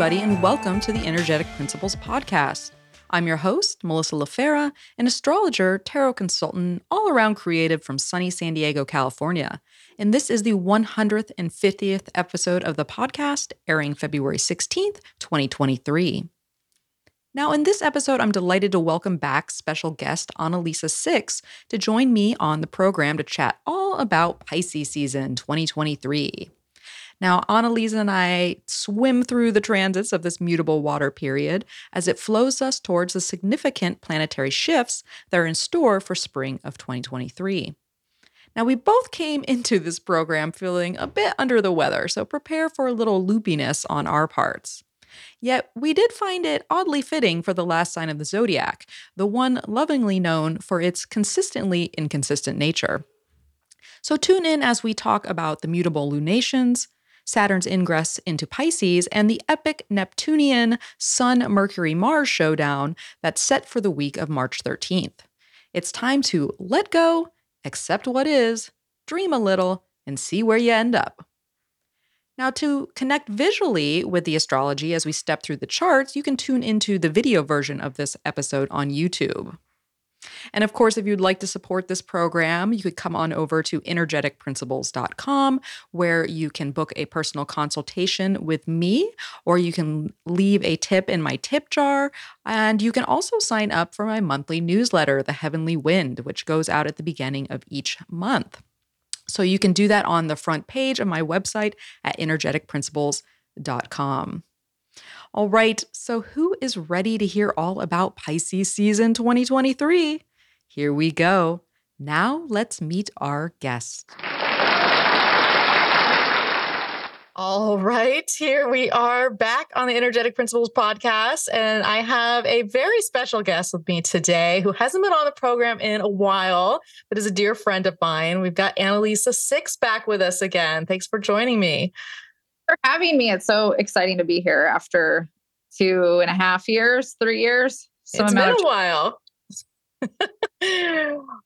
everybody, and welcome to the Energetic Principles Podcast. I'm your host, Melissa LaFera, an astrologer, tarot consultant, all around creative from sunny San Diego, California. And this is the 150th episode of the podcast, airing February 16th, 2023. Now, in this episode, I'm delighted to welcome back special guest Annalisa Six to join me on the program to chat all about Pisces season 2023. Now, Annalisa and I swim through the transits of this mutable water period as it flows us towards the significant planetary shifts that are in store for spring of 2023. Now, we both came into this program feeling a bit under the weather, so prepare for a little loopiness on our parts. Yet, we did find it oddly fitting for the last sign of the zodiac, the one lovingly known for its consistently inconsistent nature. So, tune in as we talk about the mutable lunations, Saturn's ingress into Pisces, and the epic Neptunian Sun Mercury Mars showdown that's set for the week of March 13th. It's time to let go, accept what is, dream a little, and see where you end up. Now, to connect visually with the astrology as we step through the charts, you can tune into the video version of this episode on YouTube. And of course, if you'd like to support this program, you could come on over to energeticprinciples.com where you can book a personal consultation with me, or you can leave a tip in my tip jar. And you can also sign up for my monthly newsletter, The Heavenly Wind, which goes out at the beginning of each month. So you can do that on the front page of my website at energeticprinciples.com. All right, so who is ready to hear all about Pisces season 2023? Here we go. Now let's meet our guest. All right, here we are back on the Energetic Principles podcast. And I have a very special guest with me today who hasn't been on the program in a while, but is a dear friend of mine. We've got Annalisa Six back with us again. Thanks for joining me for having me. It's so exciting to be here after two and a half years, three years. So it's been a while.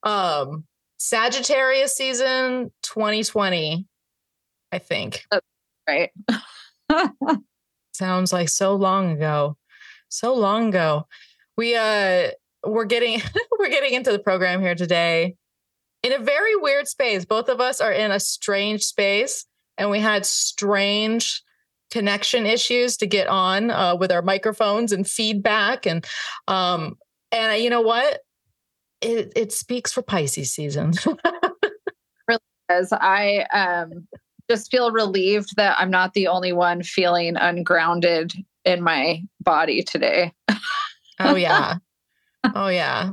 um, Sagittarius season 2020, I think. That's right. Sounds like so long ago. So long ago. We uh we're getting we're getting into the program here today in a very weird space. Both of us are in a strange space and we had strange connection issues to get on uh, with our microphones and feedback and um and you know what it it speaks for pisces season. Really does. I um just feel relieved that i'm not the only one feeling ungrounded in my body today. Oh yeah. Oh yeah.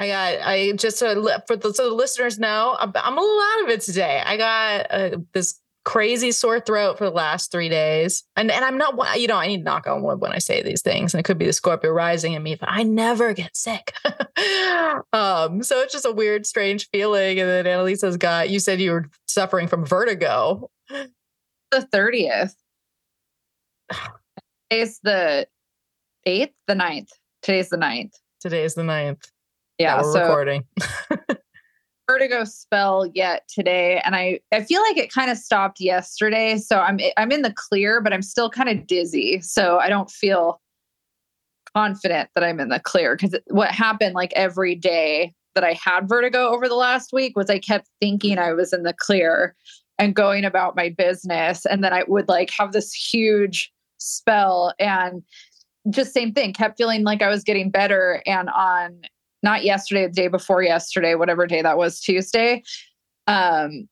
I got, I just, uh, for the, so the listeners know, I'm, I'm a little out of it today. I got uh, this crazy sore throat for the last three days. And, and I'm not, you know, I need to knock on wood when I say these things. And it could be the Scorpio rising in me, but I never get sick. um, so it's just a weird, strange feeling. And then Annalisa's got, you said you were suffering from vertigo. The 30th. Today's the 8th, the ninth. Today's the ninth. Today's the 9th. Yeah. we're so recording. vertigo spell yet today and I I feel like it kind of stopped yesterday so I'm I'm in the clear but I'm still kind of dizzy so I don't feel confident that I'm in the clear cuz what happened like every day that I had vertigo over the last week was I kept thinking I was in the clear and going about my business and then I would like have this huge spell and just same thing kept feeling like I was getting better and on not yesterday, the day before yesterday, whatever day that was, Tuesday. Um,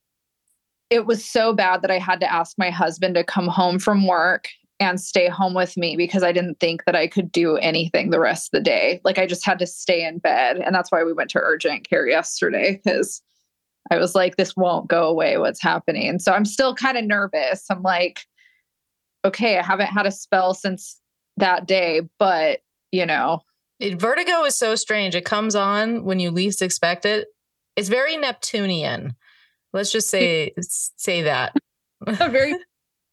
it was so bad that I had to ask my husband to come home from work and stay home with me because I didn't think that I could do anything the rest of the day. Like I just had to stay in bed. And that's why we went to urgent care yesterday because I was like, this won't go away. What's happening? So I'm still kind of nervous. I'm like, okay, I haven't had a spell since that day, but you know, it, vertigo is so strange. It comes on when you least expect it. It's very Neptunian. Let's just say say that. very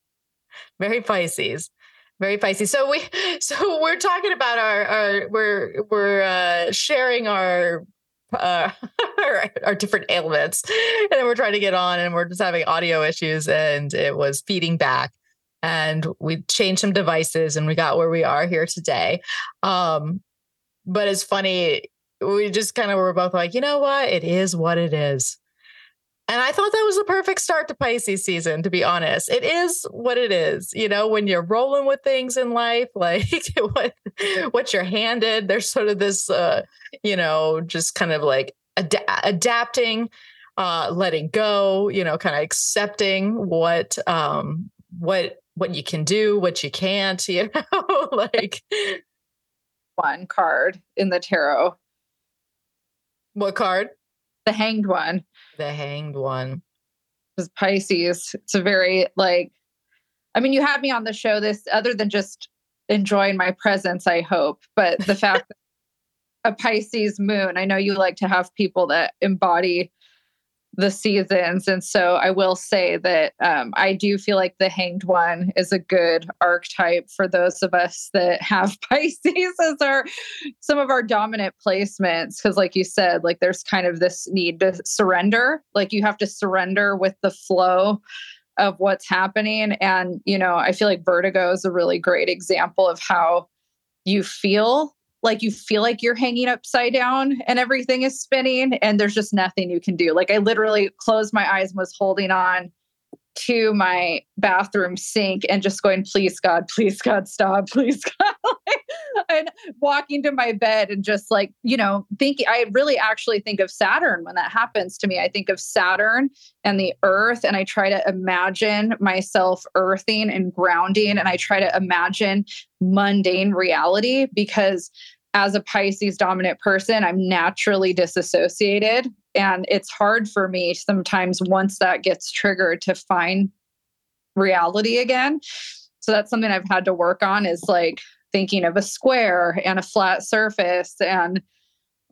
very Pisces. Very Pisces. So we so we're talking about our, our we're we're uh, sharing our uh, our, our, different ailments. And then we're trying to get on and we're just having audio issues and it was feeding back. and we changed some devices and we got where we are here today. Um, but it's funny, we just kind of were both like, you know what? It is what it is. And I thought that was the perfect start to Pisces season, to be honest. It is what it is. You know, when you're rolling with things in life, like what what you're handed, there's sort of this uh, you know, just kind of like ad- adapting, uh, letting go, you know, kind of accepting what um what what you can do, what you can't, you know, like one card in the tarot. What card? The hanged one the hanged one. Because Pisces, it's a very like, I mean, you had me on the show this other than just enjoying my presence, I hope, but the fact that a Pisces moon, I know you like to have people that embody the seasons. And so I will say that um, I do feel like the hanged one is a good archetype for those of us that have Pisces as our some of our dominant placements. Cause like you said, like there's kind of this need to surrender. Like you have to surrender with the flow of what's happening. And, you know, I feel like vertigo is a really great example of how you feel like you feel like you're hanging upside down and everything is spinning and there's just nothing you can do. Like I literally closed my eyes and was holding on to my bathroom sink and just going, please God, please God, stop, please God. And walking to my bed and just like, you know, thinking, I really actually think of Saturn when that happens to me. I think of Saturn and the earth, and I try to imagine myself earthing and grounding, and I try to imagine mundane reality because as a Pisces dominant person, I'm naturally disassociated. And it's hard for me sometimes once that gets triggered to find reality again. So that's something I've had to work on is like thinking of a square and a flat surface and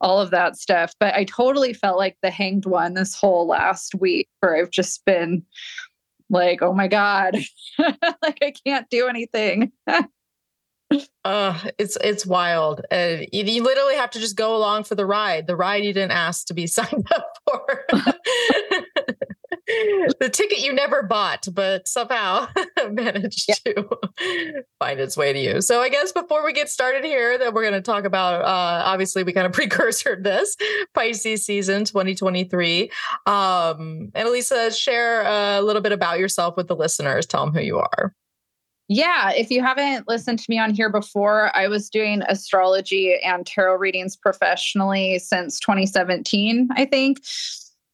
all of that stuff. But I totally felt like the hanged one this whole last week where I've just been like, oh my God, like I can't do anything. uh it's it's wild uh, you, you, literally have to just go along for the ride the ride you didn't ask to be signed up for the ticket you never bought, but somehow managed yeah. to find its way to you. So I guess before we get started here, that we're going to talk about, uh, obviously we kind of precursored this Pisces season 2023. Um, Annalisa, share a little bit about yourself with the listeners. Tell them who you are. Yeah, if you haven't listened to me on here before, I was doing astrology and tarot readings professionally since 2017, I think.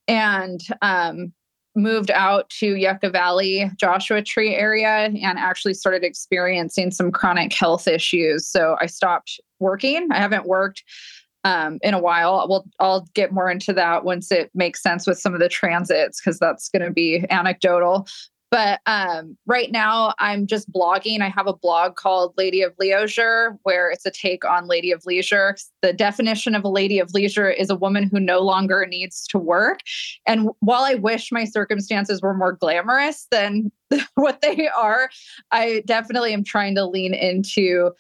And um, moved out to Yucca Valley, Joshua Tree area, and actually started experiencing some chronic health issues. So I stopped working. I haven't worked um, in a while. We'll I'll get more into that once it makes sense with some of the transits because that's going to be anecdotal. But um, right now, I'm just blogging. I have a blog called Lady of Leisure, where it's a take on Lady of Leisure. The definition of a Lady of Leisure is a woman who no longer needs to work. And while I wish my circumstances were more glamorous than what they are, I definitely am trying to lean into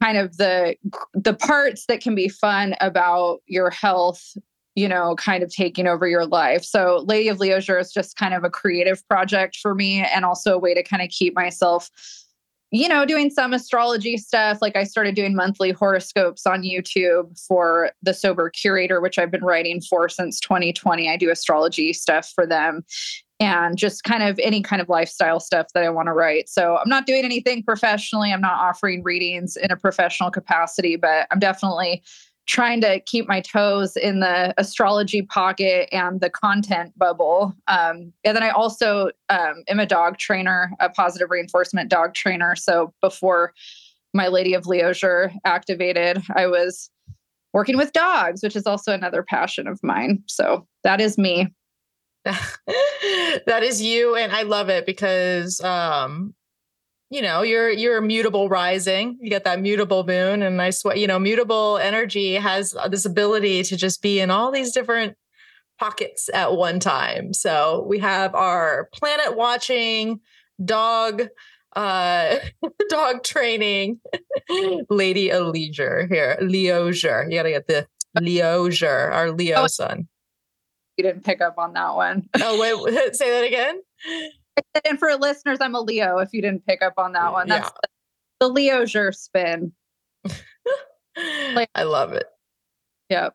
kind of the the parts that can be fun about your health you know, kind of taking over your life. So, Lady of Leisure is just kind of a creative project for me and also a way to kind of keep myself, you know, doing some astrology stuff. Like I started doing monthly horoscopes on YouTube for the Sober Curator, which I've been writing for since 2020. I do astrology stuff for them and just kind of any kind of lifestyle stuff that I want to write. So I'm not doing anything professionally. I'm not offering readings in a professional capacity, but I'm definitely trying to keep my toes in the astrology pocket and the content bubble. Um, and then I also um, am a dog trainer, a positive reinforcement dog trainer. So before my Lady of Leisure activated, I was working with dogs, which is also another passion of mine. So that is me. that is you and i love it because um you know you're you're mutable rising. You get that mutable moon and i sweat you know mutable energy has this ability to just be in all these different pockets at one time. So we have our planet watching dog uh dog training lady leisure here leisure you gotta get the leisure our leo oh, sun. you didn't pick up on that one. Oh wait say that again And for listeners, I'm a Leo. If you didn't pick up on that one, that's yeah. the, the Leo spin. I love it. Yep.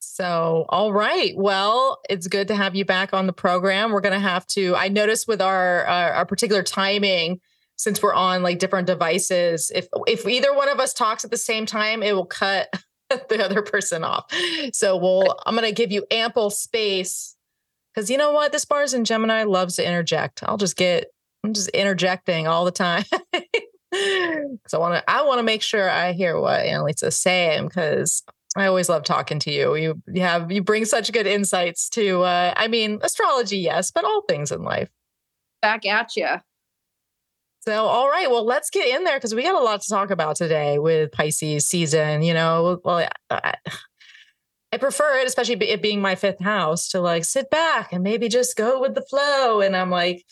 So, all right. Well, it's good to have you back on the program. We're going to have to, I noticed with our, our, our particular timing, since we're on like different devices, if if either one of us talks at the same time, it will cut the other person off. So we'll I'm going to give you ample space cuz you know what? This Mars in Gemini loves to interject. I'll just get I'm just interjecting all the time. so I want to I want to make sure I hear what Annalisa's saying cuz I always love talking to you. You, you have you bring such good insights to uh I mean astrology yes, but all things in life. Back at you. So, all right, well, let's get in there because we got a lot to talk about today with Pisces season. You know, well, I, I prefer it, especially it being my fifth house, to like sit back and maybe just go with the flow. And I'm like,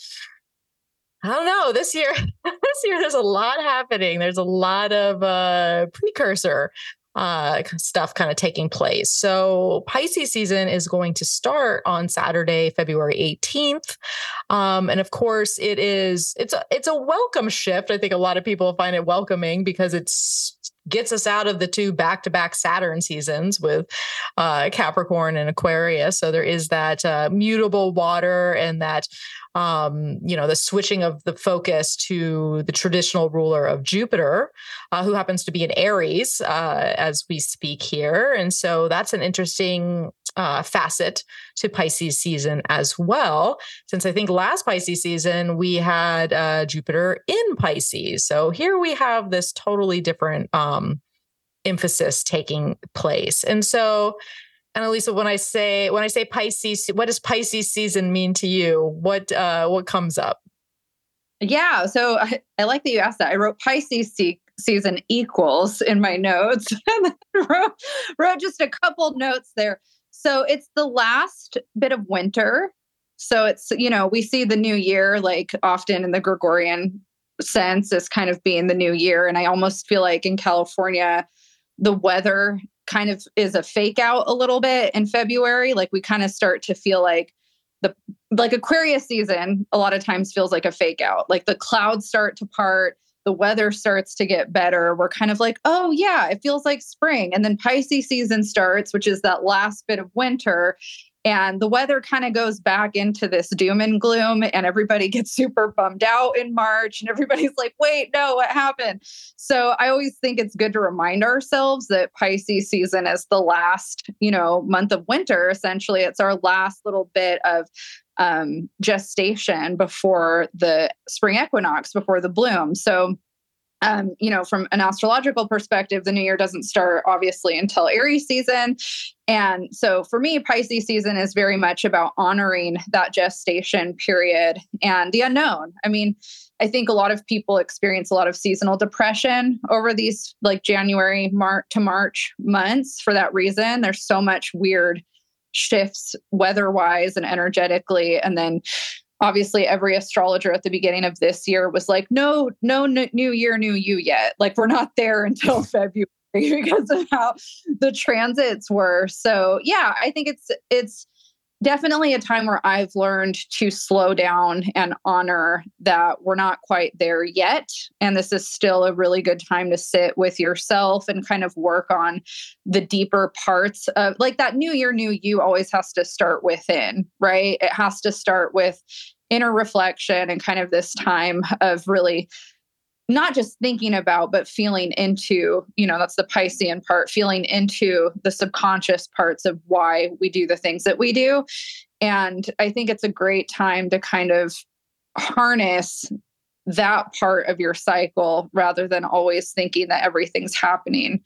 I don't know. This year, this year, there's a lot happening. There's a lot of uh, precursor uh, stuff kind of taking place. So Pisces season is going to start on Saturday, February 18th. Um, and of course, it is it's a it's a welcome shift. I think a lot of people find it welcoming because it's gets us out of the two back-to-back Saturn seasons with uh, Capricorn and Aquarius. So there is that uh, mutable water and that um, you know, the switching of the focus to the traditional ruler of Jupiter, uh, who happens to be in Aries uh, as we speak here. And so that's an interesting uh, facet to Pisces season as well. Since I think last Pisces season we had uh, Jupiter in Pisces. So here we have this totally different um, emphasis taking place. And so Annalisa, when I say when I say Pisces, what does Pisces season mean to you? What uh, what comes up? Yeah, so I, I like that you asked that. I wrote Pisces se- season equals in my notes, and wrote, wrote just a couple notes there. So it's the last bit of winter. So it's you know we see the new year like often in the Gregorian sense as kind of being the new year, and I almost feel like in California the weather kind of is a fake out a little bit in February. Like we kind of start to feel like the like Aquarius season a lot of times feels like a fake out. Like the clouds start to part, the weather starts to get better. We're kind of like, oh yeah, it feels like spring. And then Pisces season starts, which is that last bit of winter and the weather kind of goes back into this doom and gloom and everybody gets super bummed out in march and everybody's like wait no what happened so i always think it's good to remind ourselves that pisces season is the last you know month of winter essentially it's our last little bit of um, gestation before the spring equinox before the bloom so um, you know, from an astrological perspective, the new year doesn't start obviously until Aries season. And so for me, Pisces season is very much about honoring that gestation period and the unknown. I mean, I think a lot of people experience a lot of seasonal depression over these like January March to March months for that reason. There's so much weird shifts weather wise and energetically. And then obviously every astrologer at the beginning of this year was like no no new year new you yet like we're not there until february because of how the transits were so yeah i think it's it's definitely a time where i've learned to slow down and honor that we're not quite there yet and this is still a really good time to sit with yourself and kind of work on the deeper parts of like that new year new you always has to start within right? It has to start with inner reflection and kind of this time of really not just thinking about but feeling into you know that's the piscean part feeling into the subconscious parts of why we do the things that we do. And i think it's a great time to kind of harness that part of your cycle rather than always thinking that everything's happening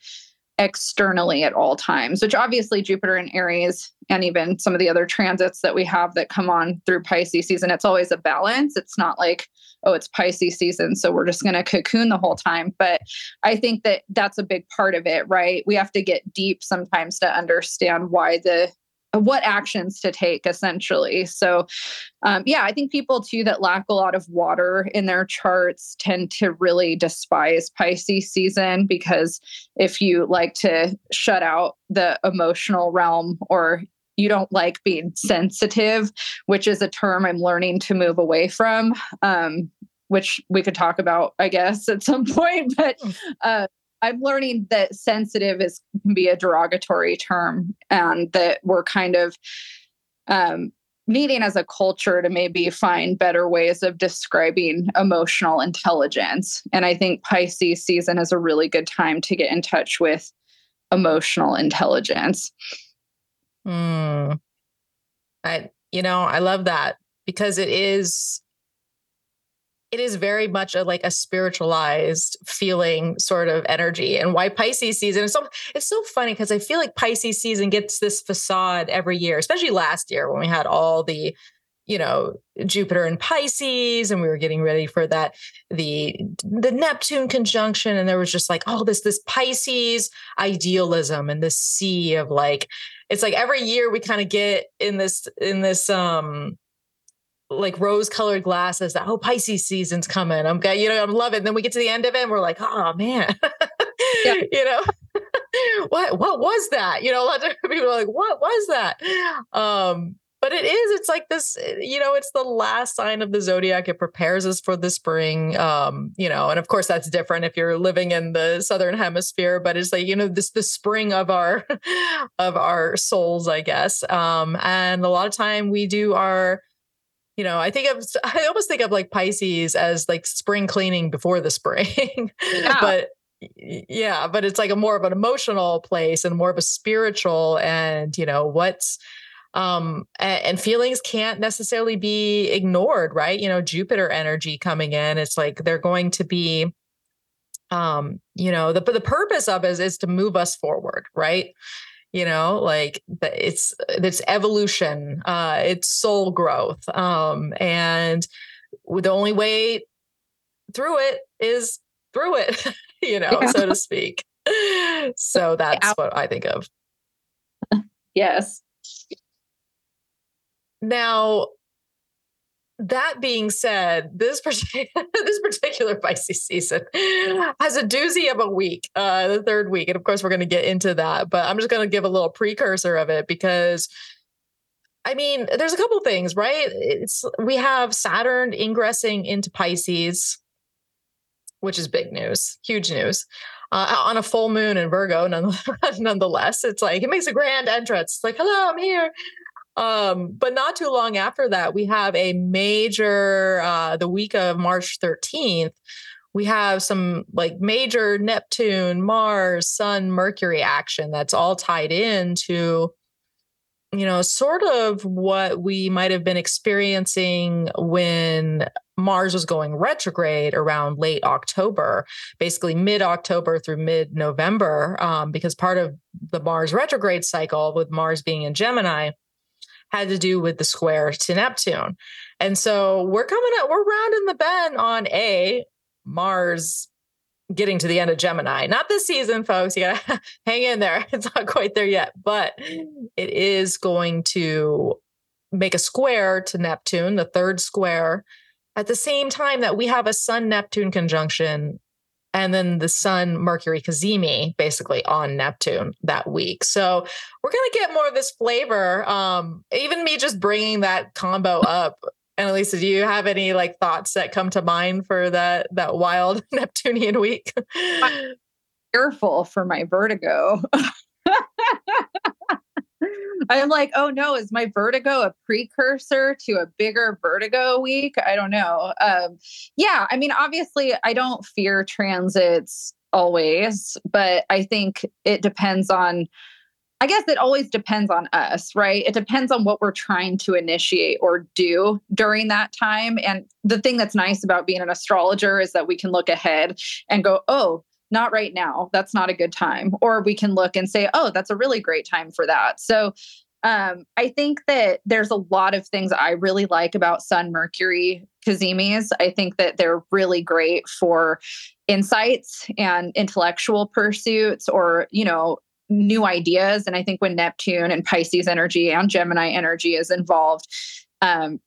externally at all times, which obviously Jupiter and Aries and even some of the other transits that we have that come on through Pisces season, it's always a balance. It's not like, oh, it's Pisces season, so we're just going to cocoon the whole time. But I think that that's a big part of it, right? We have to get deep sometimes to understand why the what actions to take essentially so um, yeah i think people too that lack a lot of water in their charts tend to really despise pisces season because if you like to shut out the emotional realm or you don't like being sensitive, which is a term I'm learning to move away from. Um, which we could talk about, I guess, at some point. But mm. uh, I'm learning that sensitive is can be a derogatory term, and that we're kind of um, needing as a culture to maybe find better ways of describing emotional intelligence. And I think Pisces season is a really good time to get in touch with emotional intelligence. Mm. I, you know, I love that because it is it is very much a like a spiritualized feeling sort of energy and why pisces season is so it's so funny because i feel like pisces season gets this facade every year especially last year when we had all the you know jupiter and pisces and we were getting ready for that the the neptune conjunction and there was just like oh this this pisces idealism and this sea of like it's like every year we kind of get in this in this um like rose colored glasses that oh Pisces season's coming. I'm good, you know, I'm loving. And then we get to the end of it and we're like, oh man. yeah. you know, what what was that? You know, a lot of people are like, what was that? Um, but it is, it's like this, you know, it's the last sign of the zodiac. It prepares us for the spring. Um, you know, and of course that's different if you're living in the southern hemisphere, but it's like, you know, this the spring of our of our souls, I guess. Um, and a lot of time we do our you know, I think of I almost think of like Pisces as like spring cleaning before the spring. Yeah. but yeah, but it's like a more of an emotional place and more of a spiritual and you know, what's um and, and feelings can't necessarily be ignored, right? You know, Jupiter energy coming in, it's like they're going to be um, you know, the the purpose of it is, is to move us forward, right? You know like it's it's evolution uh it's soul growth um and the only way through it is through it you know yeah. so to speak. So that's what i think of. Yes. Now that being said, this particular this particular Pisces season has a doozy of a week, uh, the third week, and of course we're going to get into that. But I'm just going to give a little precursor of it because, I mean, there's a couple things, right? It's we have Saturn ingressing into Pisces, which is big news, huge news. Uh, on a full moon in Virgo, nonetheless, it's like it makes a grand entrance. It's like, hello, I'm here. Um, but not too long after that, we have a major, uh, the week of March 13th, we have some like major Neptune, Mars, Sun, Mercury action that's all tied into, you know, sort of what we might have been experiencing when Mars was going retrograde around late October, basically mid October through mid November, um, because part of the Mars retrograde cycle with Mars being in Gemini had to do with the square to Neptune. And so we're coming up, we're rounding the bend on A, Mars getting to the end of Gemini. Not this season, folks. You gotta hang in there. It's not quite there yet, but it is going to make a square to Neptune, the third square, at the same time that we have a Sun Neptune conjunction and then the sun mercury cazimi basically on neptune that week so we're going to get more of this flavor um even me just bringing that combo up Annalisa, do you have any like thoughts that come to mind for that that wild Neptunian week? I'm Careful for my vertigo. I'm like, oh no, is my vertigo a precursor to a bigger vertigo week? I don't know. Um, yeah, I mean, obviously, I don't fear transits always, but I think it depends on. I guess it always depends on us, right? It depends on what we're trying to initiate or do during that time. And the thing that's nice about being an astrologer is that we can look ahead and go, oh, not right now. That's not a good time. Or we can look and say, oh, that's a really great time for that. So um, I think that there's a lot of things I really like about Sun Mercury Cazimis. I think that they're really great for insights and intellectual pursuits or, you know, new ideas. And I think when Neptune and Pisces energy and Gemini energy is involved, um,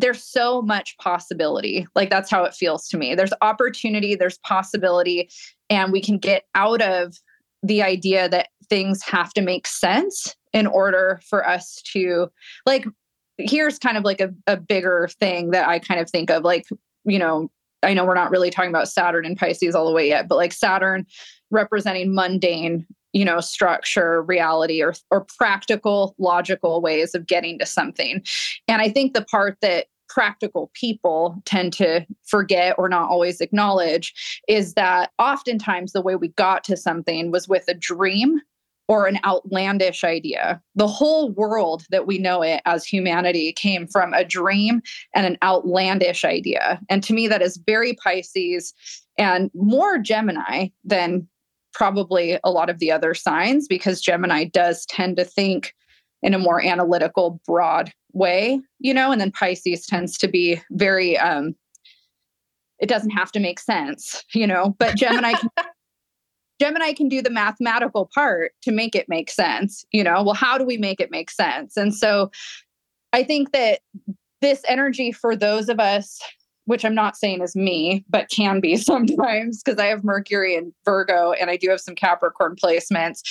there's so much possibility. Like that's how it feels to me. There's opportunity, there's possibility, and we can get out of the idea that things have to make sense in order for us to like here's kind of like a, a bigger thing that i kind of think of like you know i know we're not really talking about saturn and pisces all the way yet but like saturn representing mundane you know structure reality or or practical logical ways of getting to something and i think the part that practical people tend to forget or not always acknowledge is that oftentimes the way we got to something was with a dream or an outlandish idea. The whole world that we know it as humanity came from a dream and an outlandish idea. And to me, that is very Pisces and more Gemini than probably a lot of the other signs because Gemini does tend to think in a more analytical, broad way, you know, and then Pisces tends to be very um it doesn't have to make sense, you know, but Gemini can, Gemini can do the mathematical part to make it make sense, you know. Well, how do we make it make sense? And so I think that this energy for those of us which I'm not saying is me, but can be sometimes because I have Mercury and Virgo and I do have some Capricorn placements.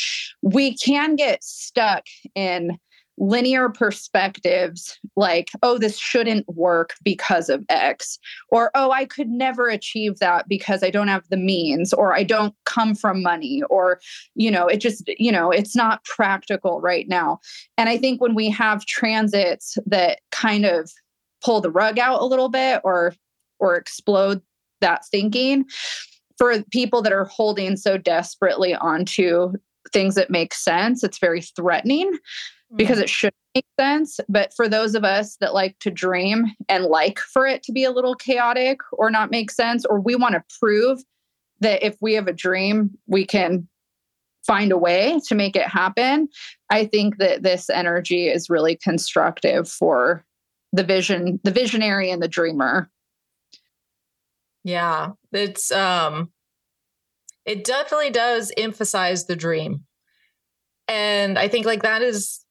We can get stuck in linear perspectives like, oh, this shouldn't work because of X, or oh, I could never achieve that because I don't have the means, or I don't come from money, or, you know, it just, you know, it's not practical right now. And I think when we have transits that kind of pull the rug out a little bit or or explode that thinking for people that are holding so desperately onto things that make sense it's very threatening because mm. it should make sense but for those of us that like to dream and like for it to be a little chaotic or not make sense or we want to prove that if we have a dream we can find a way to make it happen i think that this energy is really constructive for the vision the visionary and the dreamer yeah it's um it definitely does emphasize the dream and i think like that is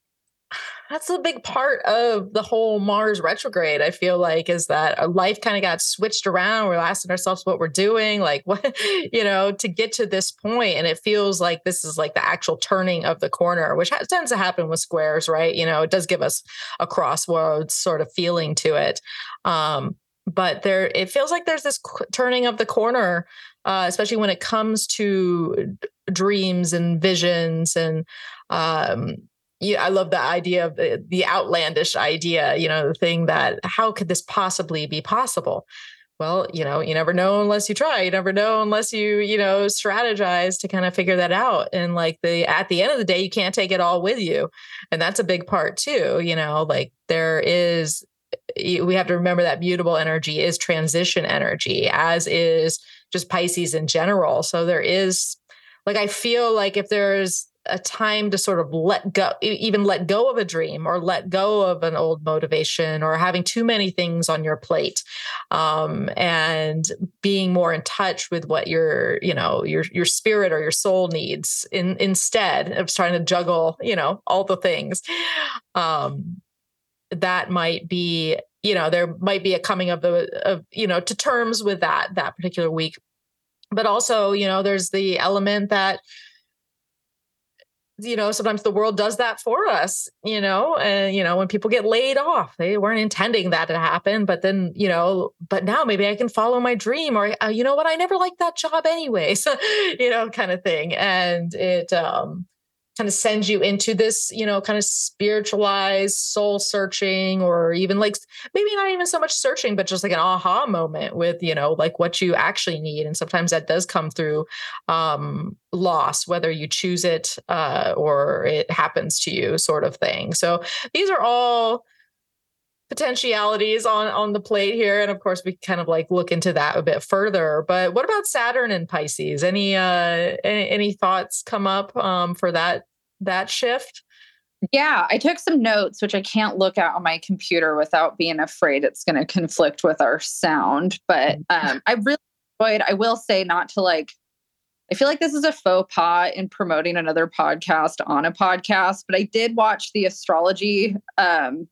that's a big part of the whole Mars retrograde. I feel like is that our life kind of got switched around. We're asking ourselves what we're doing, like what, you know, to get to this point. And it feels like this is like the actual turning of the corner, which ha- tends to happen with squares, right? You know, it does give us a crossroads sort of feeling to it. Um, but there, it feels like there's this turning of the corner, uh, especially when it comes to dreams and visions and um, yeah, I love the idea of the, the outlandish idea, you know, the thing that how could this possibly be possible? Well, you know, you never know unless you try. You never know unless you, you know, strategize to kind of figure that out. And like the at the end of the day, you can't take it all with you. And that's a big part too, you know, like there is we have to remember that mutable energy is transition energy, as is just Pisces in general. So there is like I feel like if there's a time to sort of let go, even let go of a dream or let go of an old motivation or having too many things on your plate, um, and being more in touch with what your, you know, your your spirit or your soul needs in, instead of trying to juggle, you know, all the things. Um, that might be, you know, there might be a coming of the of, you know, to terms with that that particular week. But also, you know, there's the element that you know sometimes the world does that for us you know and you know when people get laid off they weren't intending that to happen but then you know but now maybe i can follow my dream or uh, you know what? I never liked that job anyway so you know kind of thing. And it um kind of sends you into this, you know, kind of spiritualized soul searching, or even like maybe not even so much searching, but just like an aha moment with, you know, like what you actually need. And sometimes that does come through um, loss, whether you choose it uh, or it happens to you, sort of thing. So these are all potentialities on on the plate here and of course we kind of like look into that a bit further but what about saturn and pisces any uh any, any thoughts come up um for that that shift yeah i took some notes which i can't look at on my computer without being afraid it's going to conflict with our sound but mm. um i really enjoyed i will say not to like I feel like this is a faux pas in promoting another podcast on a podcast, but I did watch the astrology um,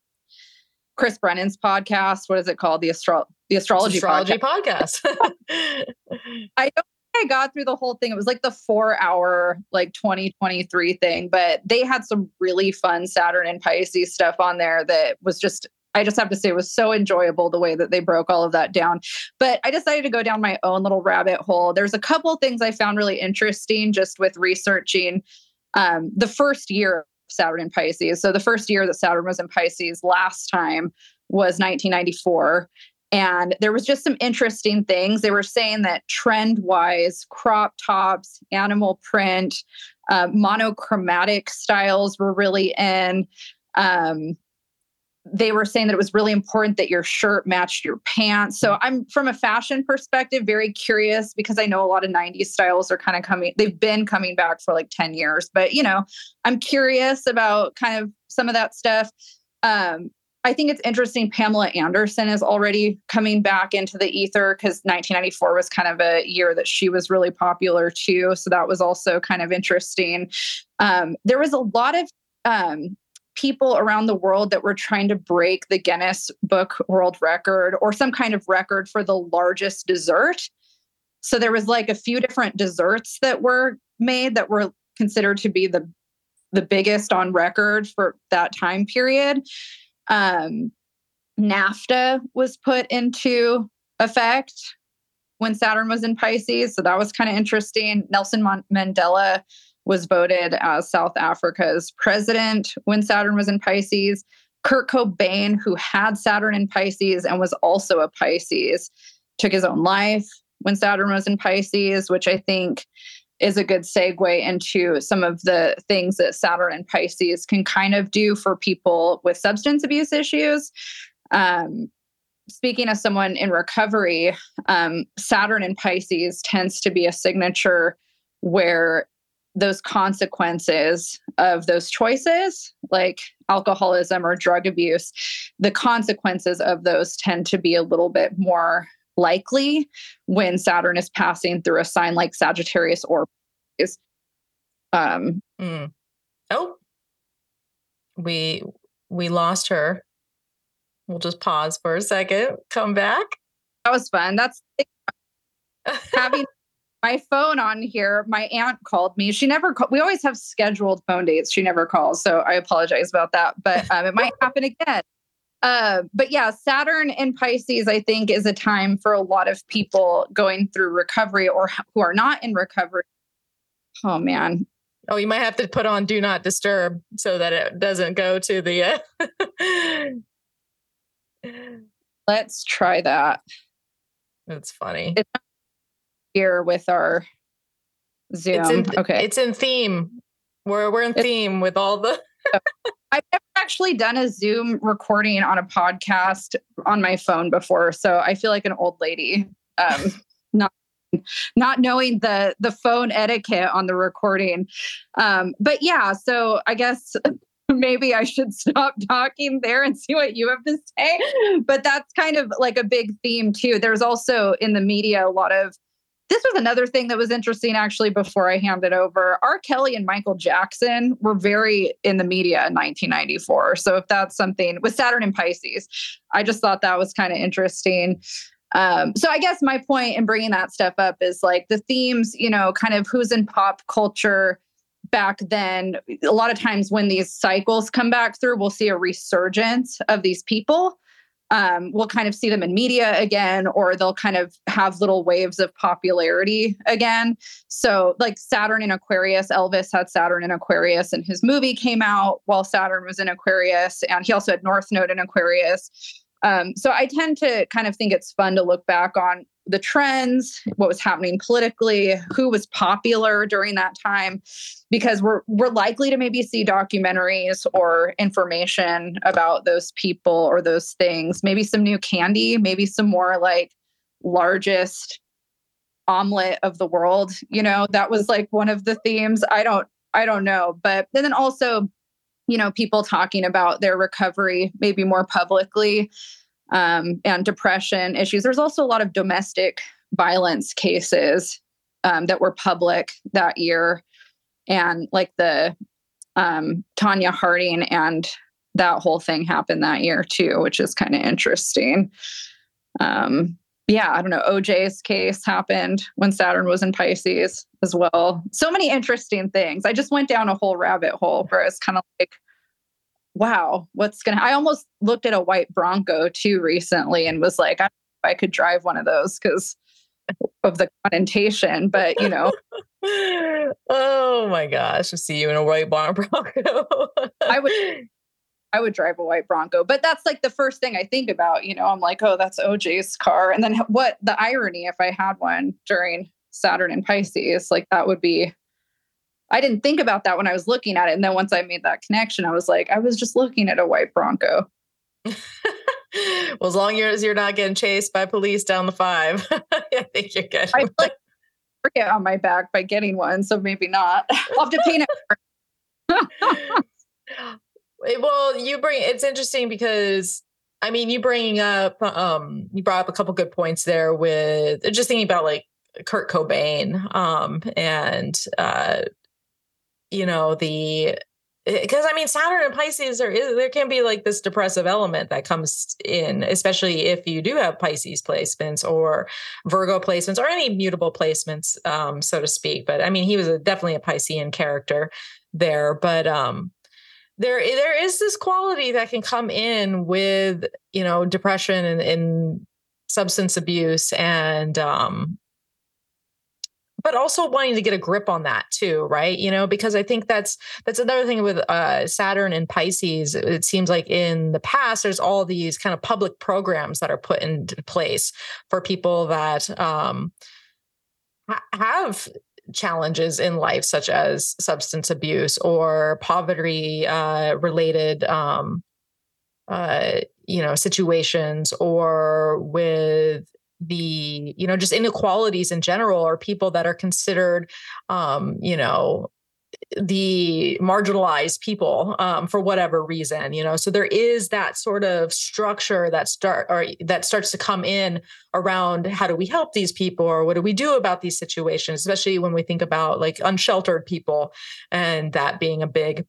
Chris Brennan's podcast. What is it called? The astro the astrology, astrology podcast. podcast. I don't I got through the whole thing. It was like the four hour, like 2023 thing, but they had some really fun Saturn and Pisces stuff on there that was just, I just have to say, it was so enjoyable the way that they broke all of that down. But I decided to go down my own little rabbit hole. There's a couple things I found really interesting just with researching um, the first year of Saturn in Pisces. So the first year that Saturn was in Pisces last time was 1994. And there was just some interesting things. They were saying that trend wise, crop tops, animal print, uh, monochromatic styles were really in. Um, they were saying that it was really important that your shirt matched your pants. So I'm from a fashion perspective very curious because I know a lot of 90s styles are kind of coming they've been coming back for like 10 years, but you know, I'm curious about kind of some of that stuff. Um, I think it's interesting. Pamela Anderson is already coming back into the ether because 1994 was kind of a year that she was really popular too. So that was also kind of interesting. Um, there was a lot of um, people around the world that were trying to break the Guinness Book World Record or some kind of record for the largest dessert. So there was like a few different desserts that were made that were considered to be the the biggest on record for that time period um, NAFTA was put into effect when Saturn was in Pisces. So that was kind of interesting. Nelson Mandela was voted as South Africa's president when Saturn was in Pisces. Kurt Cobain, who had Saturn in Pisces and was also a Pisces, took his own life when Saturn was in Pisces, which I think is a good segue into some of the things that Saturn and Pisces can kind of do for people with substance abuse issues. Um, speaking as someone in recovery, um, Saturn and Pisces tends to be a signature where those consequences of those choices, like alcoholism or drug abuse, the consequences of those tend to be a little bit more likely when Saturn is passing through a sign like Sagittarius or is um mm. oh. We we lost her. We'll just pause for a second come back. That was fun. That's having my phone on here my aunt called me. She never called we always have scheduled phone dates. She never calls so i apologize about that but um, it might happen again uh, but yeah, Saturn in Pisces, I think, is a time for a lot of people going through recovery or who are not in recovery. Oh, man. Oh, you might have to put on do not disturb so that it doesn't go to the. Uh... Let's try that. That's funny. It's here with our Zoom. It's in, okay. It's in theme. We're we're in theme with all the I've never actually done a Zoom recording on a podcast on my phone before, so I feel like an old lady. Um, not not knowing the the phone etiquette on the recording. Um, but yeah, so I guess maybe I should stop talking there and see what you have to say. But that's kind of like a big theme too. There's also in the media a lot of this was another thing that was interesting actually before I hand it over. R. Kelly and Michael Jackson were very in the media in 1994. So if that's something with Saturn and Pisces, I just thought that was kind of interesting. Um, so I guess my point in bringing that stuff up is like the themes, you know, kind of who's in pop culture back then. A lot of times when these cycles come back through, we'll see a resurgence of these people um, we'll kind of see them in media again, or they'll kind of have little waves of popularity again. So, like Saturn in Aquarius, Elvis had Saturn in Aquarius, and his movie came out while Saturn was in Aquarius, and he also had North Node in Aquarius. Um, so, I tend to kind of think it's fun to look back on the trends, what was happening politically, who was popular during that time, because we're we're likely to maybe see documentaries or information about those people or those things. Maybe some new candy, maybe some more like largest omelet of the world. You know, that was like one of the themes. I don't I don't know, but then also, you know, people talking about their recovery maybe more publicly um, and depression issues. There's also a lot of domestic violence cases um, that were public that year, and like the um, Tonya Harding and that whole thing happened that year too, which is kind of interesting. Um, yeah, I don't know, OJ's case happened when Saturn was in Pisces as well. So many interesting things. I just went down a whole rabbit hole where it's kind of like, wow, what's going to, I almost looked at a white Bronco too recently and was like, I, I could drive one of those because of the connotation, but you know. oh my gosh, I see you in a white Bronco. I would I would drive a white Bronco. But that's like the first thing I think about. You know, I'm like, oh, that's OJ's car. And then what the irony if I had one during Saturn and Pisces, like that would be. I didn't think about that when I was looking at it. And then once I made that connection, I was like, I was just looking at a white Bronco. well, as long as you're not getting chased by police down the five, I think you're good. I like forget on my back by getting one, so maybe not. I'll have to paint it. Well, you bring it's interesting because I mean, you bringing up um you brought up a couple good points there with just thinking about like Kurt Cobain um and uh you know the because I mean Saturn and Pisces there is there can be like this depressive element that comes in, especially if you do have Pisces placements or Virgo placements or any mutable placements, um, so to speak. But I mean, he was a, definitely a Piscean character there. But um, there there is this quality that can come in with you know depression and, and substance abuse and um but also wanting to get a grip on that too right? You know because i think that's that's another thing with uh, saturn and pisces it seems like in the past there's all these kind of public programs that are put into place for people that um, ha- have challenges in life, such as substance abuse or poverty uh, related, um, uh, you know, situations, or with the you know just inequalities in general, or people that are considered, um, you know, the marginalized people um, for whatever reason you know? So there is that sort of structure that start or that starts to come in around how do we help these people or what do we do about these situations especially when we think about like unsheltered people and that being a big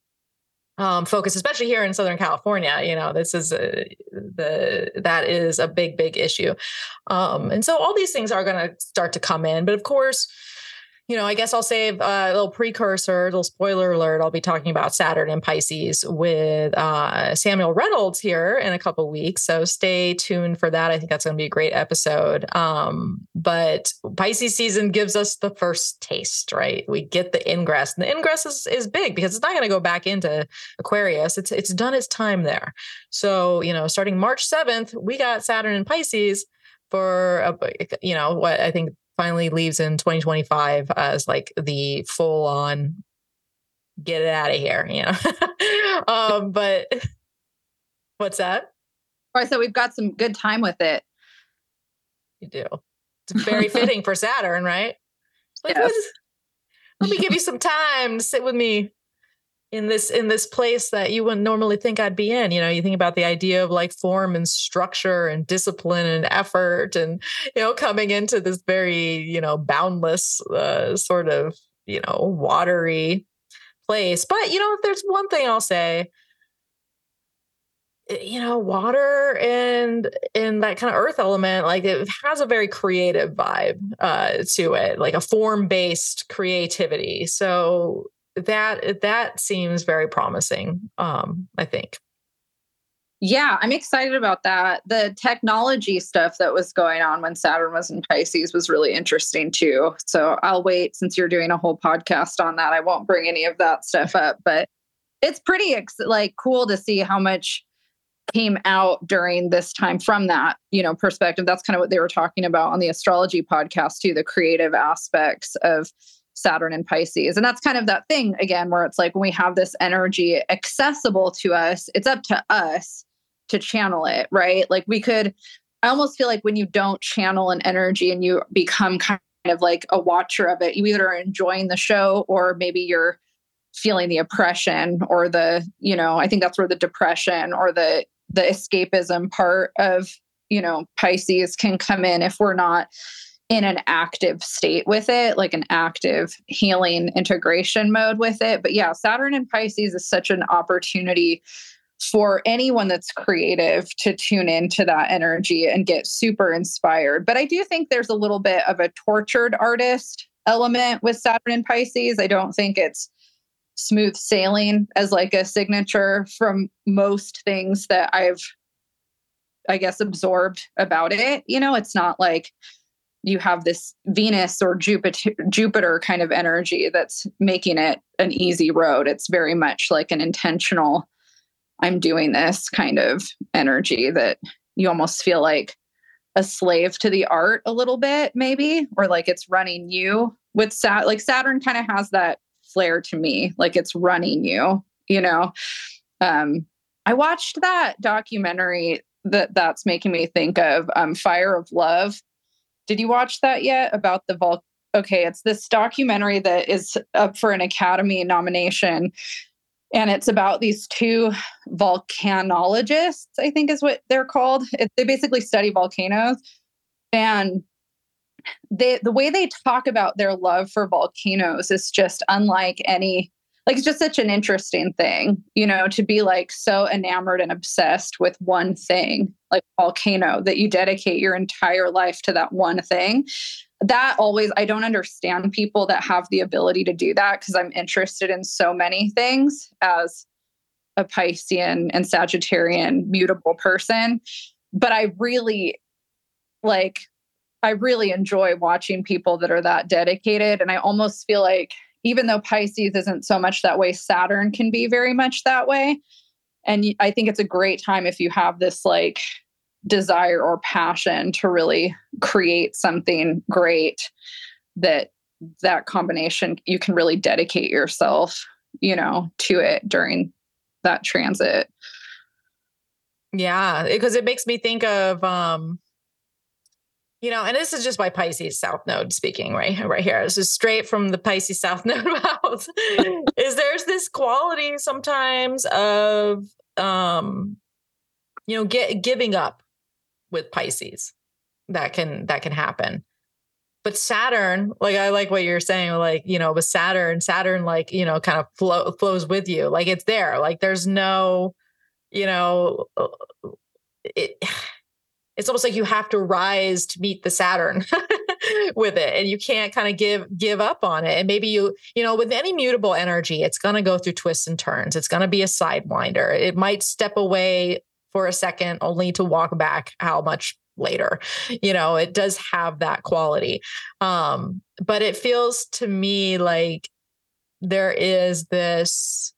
um, focus, especially here in Southern California. You know, this is a, the that is a big, big issue, um, and so all these things are going to start to come in. But of course, you know, I guess I'll save a little precursor, a little spoiler alert. I'll be talking about Saturn and Pisces with uh, Samuel Reynolds here in a couple weeks. So stay tuned for that. I think that's going to be a great episode. Um, but Pisces season gives us the first taste, right? We get the ingress, and the ingress is, is big because it's not going to go back into Aquarius. It's it's done its time there. So you know, starting March seventh, we got Saturn and Pisces for a, you know what I think finally leaves in 2025 as like the full on get it out of here, you know. um, but what's that? I so we've got some good time with it. You do. It's very fitting for Saturn, right? Like, yes. let me give you some time to sit with me in this in this place that you wouldn't normally think I'd be in. You know, you think about the idea of like form and structure and discipline and effort, and you know, coming into this very you know boundless uh, sort of you know watery place. But you know, if there's one thing I'll say, eh, you know, water and and that kind of earth element, like it has a very creative vibe uh, to it, like a form based creativity. So that that seems very promising um i think. Yeah i'm excited about that. The technology stuff that was going on when saturn was in pisces was really interesting too. So i'll wait since you're doing a whole podcast on that i won't bring any of that stuff up but it's pretty ex- like cool to see how much came out during this time from that you know perspective. That's kind of what they were talking about on the astrology podcast too the creative aspects of Saturn and Pisces. And that's kind of that thing again, where it's like when we have this energy accessible to us, it's up to us to channel it, right? Like we could, I almost feel like when you don't channel an energy and you become kind of like a watcher of it, you either are enjoying the show or maybe you're feeling the oppression or the, you know, I think that's where the depression or the, the escapism part of, you know, Pisces can come in if we're not in an active state with it, like an active healing integration mode with it. But yeah, Saturn and Pisces is such an opportunity for anyone that's creative to tune into that energy and get super inspired. But I do think there's a little bit of a tortured artist element with Saturn and Pisces. I don't think it's smooth sailing as like a signature from most things that I've I guess absorbed about it. You know, it's not like you have this Venus or Jupiter Jupiter kind of energy that's making it an easy road. It's very much like an intentional I'm doing this kind of energy that you almost feel like a slave to the art a little bit maybe or like it's running you with Sat like Saturn kind of has that flair to me like it's running you you know um I watched that documentary that that's making me think of um Fire of Love did you watch that yet about the vol okay it's this documentary that is up for an academy nomination and it's about these two volcanologists i think is what they're called. It, they basically study volcanoes and they the way they talk about their love for volcanoes is just unlike any like it's just such an interesting thing you know to be like so enamored and obsessed with one thing like volcano that you dedicate your entire life to that one thing that always i don't understand people that have the ability to do that because i'm interested in so many things as a piscean and sagittarian mutable person but i really like i really enjoy watching people that are that dedicated and i almost feel like even though Pisces isn't so much that way, Saturn can be very much that way. And I think it's a great time if you have this like desire or passion to really create something great that that combination you can really dedicate yourself, you know, to it during that transit. Yeah, because it makes me think of um you know, and this is just by Pisces South Node speaking, right? Right here. This is straight from the Pisces South Node mouth. is there's this quality sometimes of um, you know, get giving up with Pisces that can that can happen. But Saturn, like I like what you're saying, like, you know, with Saturn, Saturn, like, you know, kind of flow, flows with you. Like it's there. Like there's no, you know, uh, it it's almost like you have to rise to meet the Saturn with it and you can't kind of give give up on it and maybe you you know with any mutable energy it's going to go through twists and turns it's going to be a sidewinder it might step away for a second only to walk back how much later you know it does have that quality um but it feels to me like there is this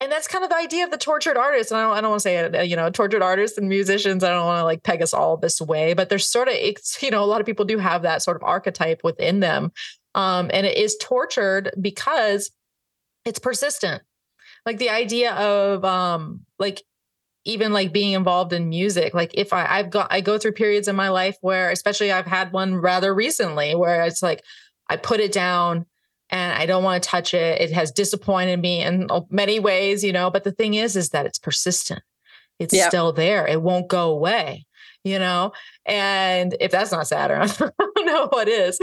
and that's kind of the idea of the tortured artist. And I don't, I don't want to say uh, you know, tortured artists and musicians. I don't want to like peg us all this way, but there's sort of, it's, you know, a lot of people do have that sort of archetype within them. Um, and it is tortured because it's persistent. Like the idea of, um, like, even like being involved in music like if i i've got i go through periods in my life where especially i've had one rather recently where it's like i put it down and I don't want to touch it. It has disappointed me in many ways, you know, but the thing is, is that it's persistent. It's yep. still there. It won't go away, you know? And if that's not Saturn, I don't know what is.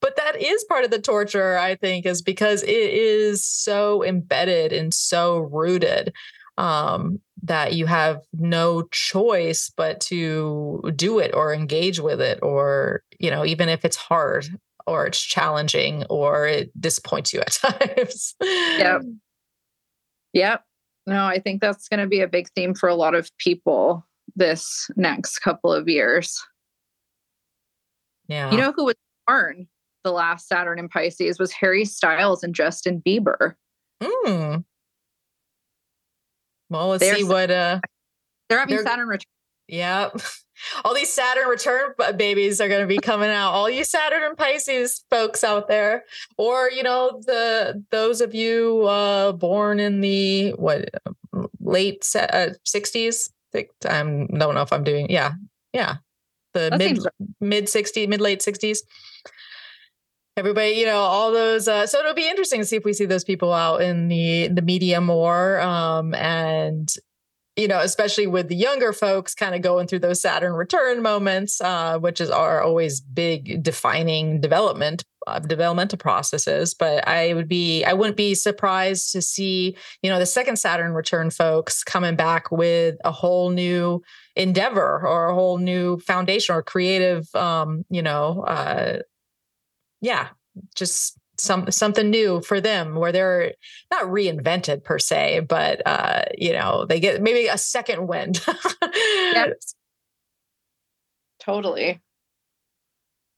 But that is part of the torture, I think, is because it is so embedded and so rooted um, that you have no choice but to do it or engage with it, or, you know, even if it's hard, or it's challenging or it disappoints you at times. Yep. Yep. No, I think that's going to be a big theme for a lot of people this next couple of years. Yeah. You know who was born the last Saturn in Pisces was Harry Styles and Justin Bieber. Hmm. Well, let's they're, see what uh they're having Saturn return. Yep. all these Saturn return babies are going to be coming out. All you Saturn and Pisces folks out there, or you know the those of you uh, born in the what late uh, sixties. I don't know if I'm doing. Yeah, yeah, the that mid mid 60s, mid late sixties. Everybody, you know, all those. Uh, so it'll be interesting to see if we see those people out in the the media more, um, and you know, especially with the younger folks kind of going through those Saturn return moments, uh, which is are always big defining development uh, developmental processes. But I would be, I wouldn't be surprised to see, you know, the second Saturn return folks coming back with a whole new endeavor or a whole new foundation or creative, um, you know, uh, yeah, just some something new for them where they're not reinvented per se, but uh, you know, they get maybe a second wind. yep. Totally.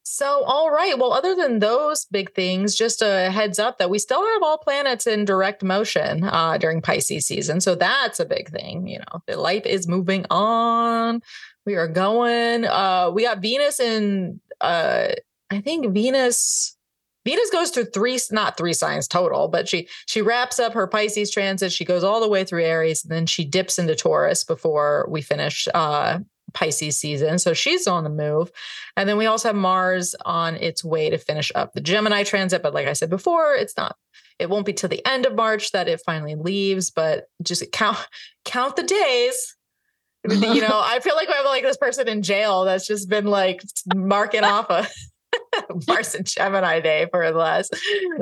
So, all right. Well, other than those big things, just a heads up that we still have all planets in direct motion uh, during Pisces season. So that's a big thing. You know, the life is moving on. We are going. Uh, we got Venus in. Uh, I think Venus Venus goes through three, not three signs total, but she she wraps up her Pisces transit. She goes all the way through Aries, and then she dips into Taurus before we finish uh, Pisces season. So she's on the move. And then we also have Mars on its way to finish up the Gemini transit. But like I said before, it's not, it won't be till the end of March that it finally leaves, but just count count the days. you know, I feel like we have like this person in jail that's just been like marking off a Mars and Gemini day for the last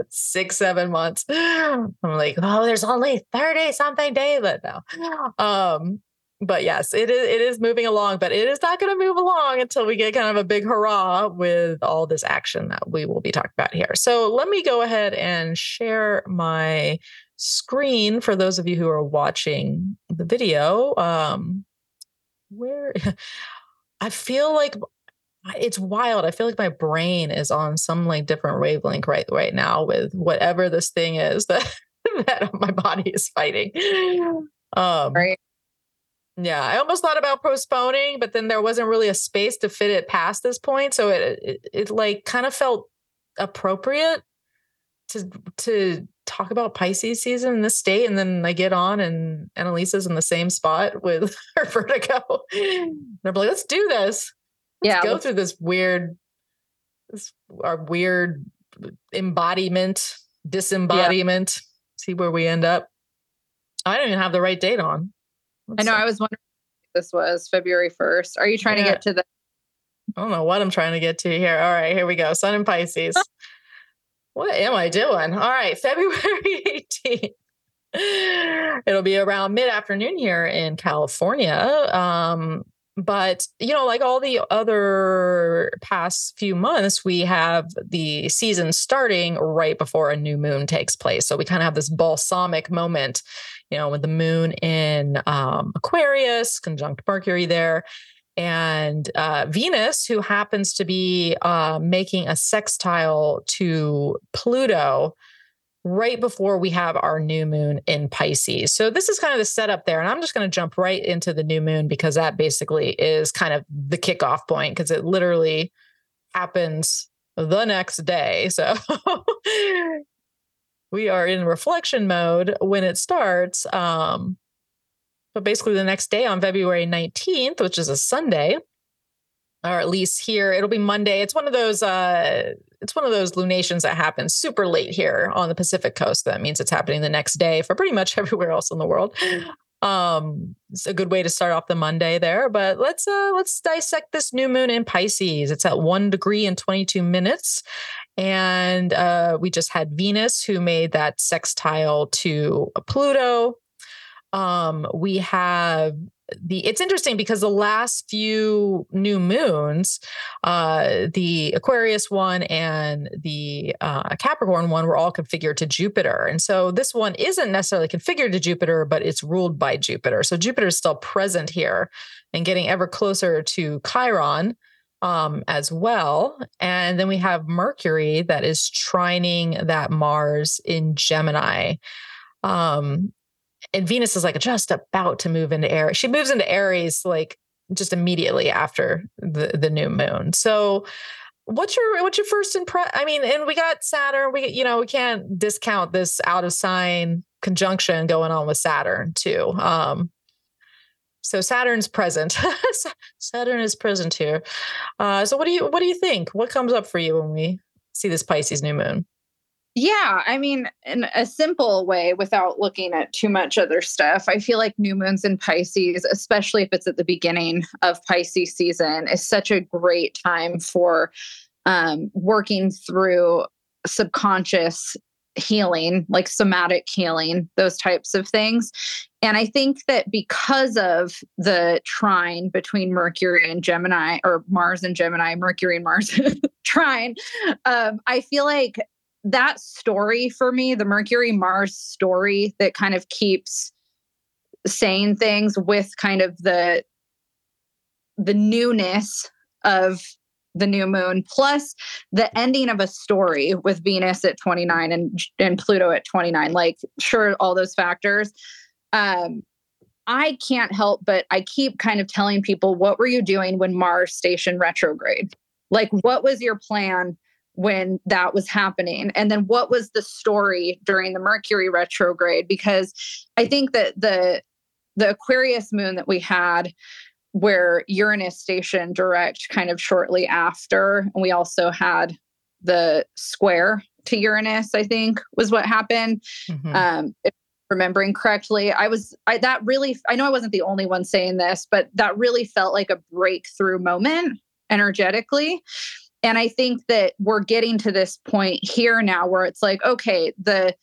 six, seven months. I'm like, oh, there's only 30 something days but no. Um, but yes, it is it is moving along, but it is not going to move along until we get kind of a big hurrah with all this action that we will be talking about here. So let me go ahead and share my screen for those of you who are watching the video. Um, where I feel like it's wild. I feel like my brain is on some like different wavelength right right now with whatever this thing is that that my body is fighting. Um, right. Yeah, I almost thought about postponing, but then there wasn't really a space to fit it past this point, so it it, it like kind of felt appropriate to to talk about Pisces season in this state, and then I get on and Annalisa's in the same spot with her vertigo. They're like, let's do this yeah go through this weird this our weird embodiment disembodiment yeah. see where we end up i don't even have the right date on Let's i know see. i was wondering this was february 1st are you trying yeah. to get to the i don't know what i'm trying to get to here all right here we go sun and pisces what am i doing all right february 18th It'll be around mid afternoon here in California. Um, but you know like all the other past few months we have the season starting right before a new moon takes place. So we kind of have this balsamic moment you know with the moon in um, aquarius conjunct mercury there and uh, venus who happens to be uh, making a sextile to pluto right before we have our new moon in Pisces. So this is kind of the setup there. And I'm just going to jump right into the new moon because that basically is kind of the kickoff point because it literally happens the next day. So we are in reflection mode when it starts. Um, but basically the next day on February 19th, which is a Sunday, or at least here it'll be monday it's one of those uh it's one of those lunations that happens super late here on the pacific coast that means it's happening the next day for pretty much everywhere else in the world. Um it's a good way to start off the monday there but let's uh let's dissect this new moon in pisces. It's at 1 degree and 22 minutes and uh we just had venus who made that sextile to pluto. Um we have the it's interesting because the last few new moons uh the aquarius one and the uh capricorn one were all configured to jupiter and so this one isn't necessarily configured to jupiter but it's ruled by jupiter so jupiter is still present here and getting ever closer to chiron um, as well. And then we have Mercury that is trining that Mars in Gemini. Um, and Venus is like just about to move into Aries. She moves into Aries like just immediately after the the new moon. So what's your what's your first impression? I mean, and we got Saturn. We you know we can't discount this out of sign conjunction going on with Saturn too. Um, so Saturn's present. Saturn is present here. Uh, so what do you what do you think? What comes up for you when we see this Pisces new moon? Yeah, I mean, in a simple way, without looking at too much other stuff, I feel like new moons in Pisces, especially if it's at the beginning of Pisces season, is such a great time for um, working through subconscious healing, like somatic healing, those types of things. And I think that because of the trine between Mercury and Gemini, or Mars and Gemini, Mercury and Mars trine, um, I feel like that story for me, the Mercury Mars story that kind of keeps saying things with kind of the the newness of the new moon plus the ending of a story with venus at 29 and and pluto at 29 like sure all those factors. Um i can't help but i keep kind of telling people what were you doing when mars station retrograde? Like what was your plan when that was happening and then what was the story during the mercury retrograde because i think that the the aquarius moon that we had where Uranus stationed direct kind of shortly after. And we also had the square to Uranus, I think was what happened. Mm-hmm. Um, if remembering correctly, I was, I, that really, I know I wasn't the only one saying this, but that really felt like a breakthrough moment energetically. And I think that we're getting to this point here now where it's like, okay, the,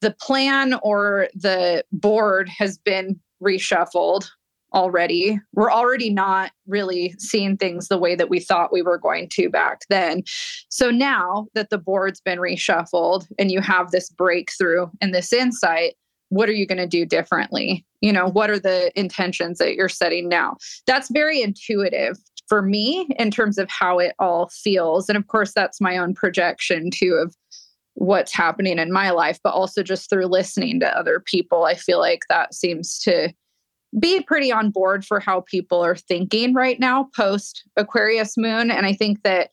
the plan or the board has been reshuffled already. We're already not really seeing things the way that we thought we were going to back then. So now that the board's been reshuffled and you have this breakthrough and this insight, what are you going to do differently? You know, what are the intentions that you're setting now? That's very intuitive for me in terms of how it all feels. And of course, that's my own projection too of what's happening in my life, but also just through listening to other people, I feel like that seems to be pretty on board for how people are thinking right now post Aquarius moon. And I think that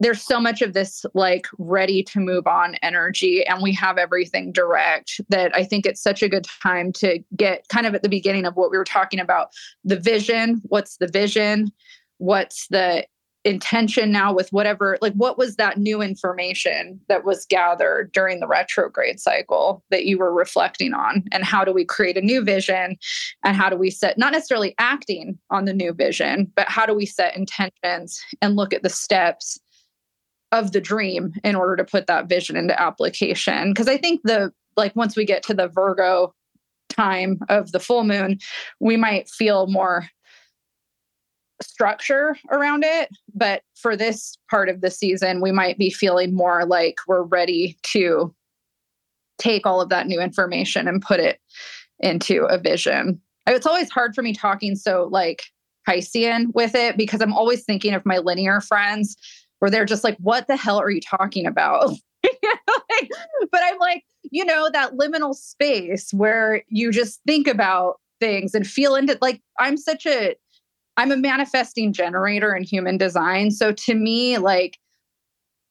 there's so much of this like ready to move on energy and we have everything direct that i think it's such a good time to get kind of at the beginning of what we were talking about the vision what's the vision what's the intention now with whatever like what was that new information that was gathered during the retrograde cycle that you were reflecting on? And how do we create a new vision? And how do we set not necessarily acting on the new vision but how do we set intentions and look at the steps of the dream in order to put that vision into application because i think the like once we get to the virgo time of the full moon we might feel more structure around it. But for this part of the season, we might be feeling more like we're ready to take all of that new information and put it into a vision. It's always hard for me talking so like Piscean with it because I'm always thinking of my linear friends where they're just like, what the hell are you talking about? but I'm like, you know, that liminal space where you just think about things and feel into like I'm such a I'm a manifesting generator in human design. So to me, like,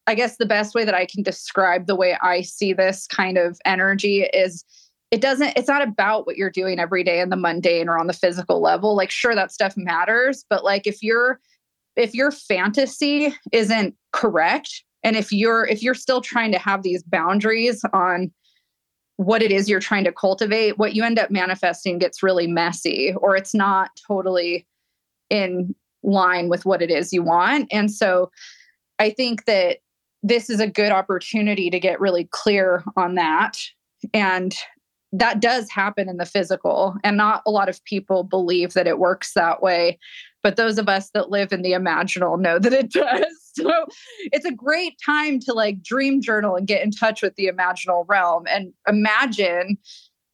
I guess the best way that I can describe the way I see this kind of energy is it doesn't, it's not about what you're doing every day in the mundane or on the physical level. Like, sure, that stuff matters, but like if you're, if your fantasy isn't correct, and if you're if you're still trying to have these boundaries on what it is you're trying to cultivate, what you end up manifesting gets really messy or it's not totally in line with what it is you want. And so I think that this is a good opportunity to get really clear on that. And that does happen in the physical. And not a lot of people believe that it works that way. But those of us that live in the imaginal know that it does. So it's a great time to like dream journal and get in touch with the imaginal realm and imagine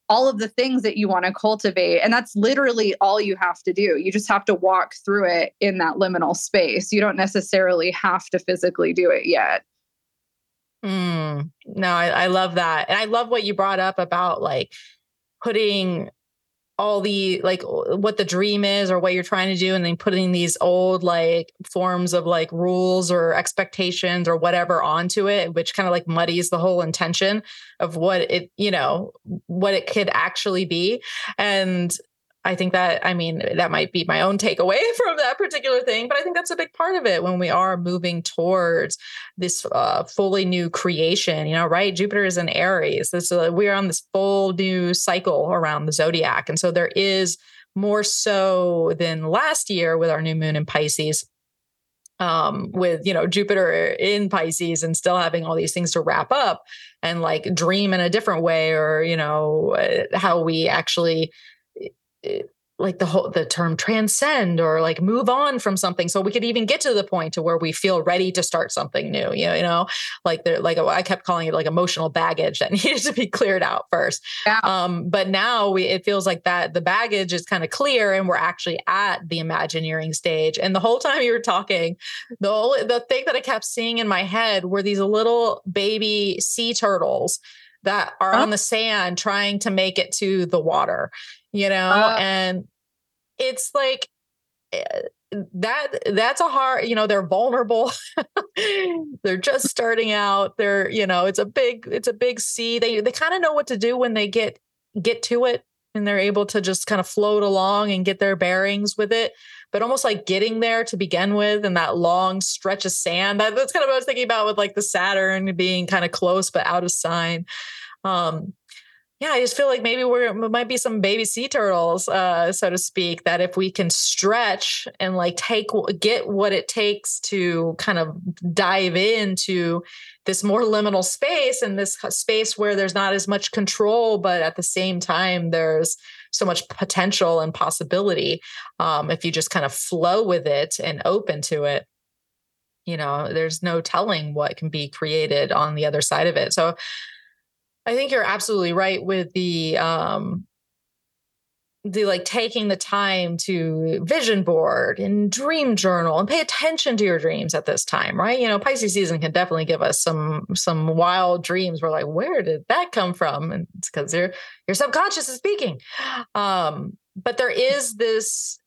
all of the things that you want to cultivate. And that's literally all you have to do. You just have to walk through it in that liminal space. You don't necessarily have to physically do it yet. Mm, no, I, I love that. And I love what you brought up about like putting all the like what the dream is or what you're trying to do and then putting these old like forms of like rules or expectations or whatever onto it which kind of like muddies the whole intention of what it you know what it could actually be. And I think that, I mean, that might be my own takeaway from that particular thing, but I think that's a big part of it when we are moving towards this uh, fully new creation, you know, right? Jupiter is in Aries. This, uh, we're on this full new cycle around the zodiac. And so there is more so than last year with our new moon in Pisces um with you know jupiter in pisces and still having all these things to wrap up and like dream in a different way or you know uh, how we actually like the whole the term transcend or like move on from something so we could even get to the point to where we feel ready to start something new you know, you know like there like I kept calling it like emotional baggage that needed to be cleared out first. Yeah. um but now we it feels like that the baggage is kind of clear and we're actually at the imagineering stage. And the whole time you were talking the only the thing that I kept seeing in my head were these little baby sea turtles that are on the sand trying to make it to the water you know uh, and it's like eh, that that's a hard you know they're vulnerable. They're just starting out. They're you know it's a big it's a big sea. They they kind of know what to do when they get get to it and they're able to just kind of float along and get their bearings with it. But almost like getting there to begin with and that long stretch of sand that, that's kind of what i was thinking about with like the saturn being kind of close but out of sign. Um yeah, I just feel like maybe we're we might be some baby sea turtles, uh, so to speak. That if we can stretch and like take get what it takes to kind of dive into this more liminal space and this space where there's not as much control, but at the same time there's so much potential and possibility. Um, if you just kind of flow with it and open to it, you know, there's no telling what can be created on the other side of it. So I think you're absolutely right with the um the like taking the time to vision board and dream journal and pay attention to your dreams at this time, right? You know, Pisces season can definitely give us some some wild dreams. We're like, where did that come from? And it's because your your subconscious is speaking. Um, but there is this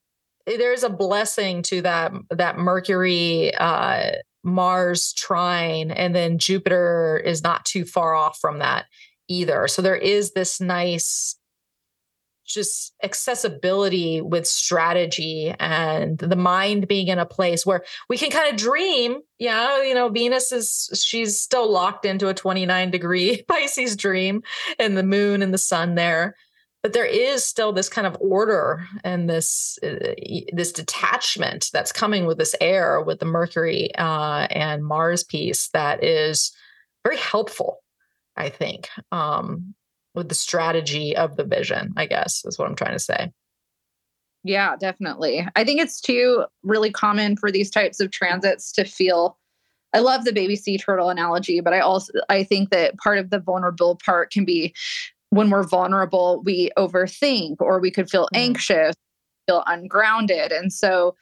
there's a blessing to that that Mercury uh Mars trine, and then Jupiter is not too far off from that either. So there is this nice just accessibility with strategy and the mind being in a place where we can kind of dream. Yeah, you know, Venus is she's still locked into a 29 degree Pisces dream and the moon and the sun there. But there is still this kind of order and this uh, this detachment that's coming with this air with the Mercury uh, and Mars piece that is very helpful I think, um, with the strategy of the vision, I guess is what I'm trying to say. Yeah, definitely. I think it's too really common for these types of transits to feel I love the baby sea turtle analogy, but I also I think that part of the vulnerable part can be when we're vulnerable, we overthink or we could feel mm. anxious, feel ungrounded. And so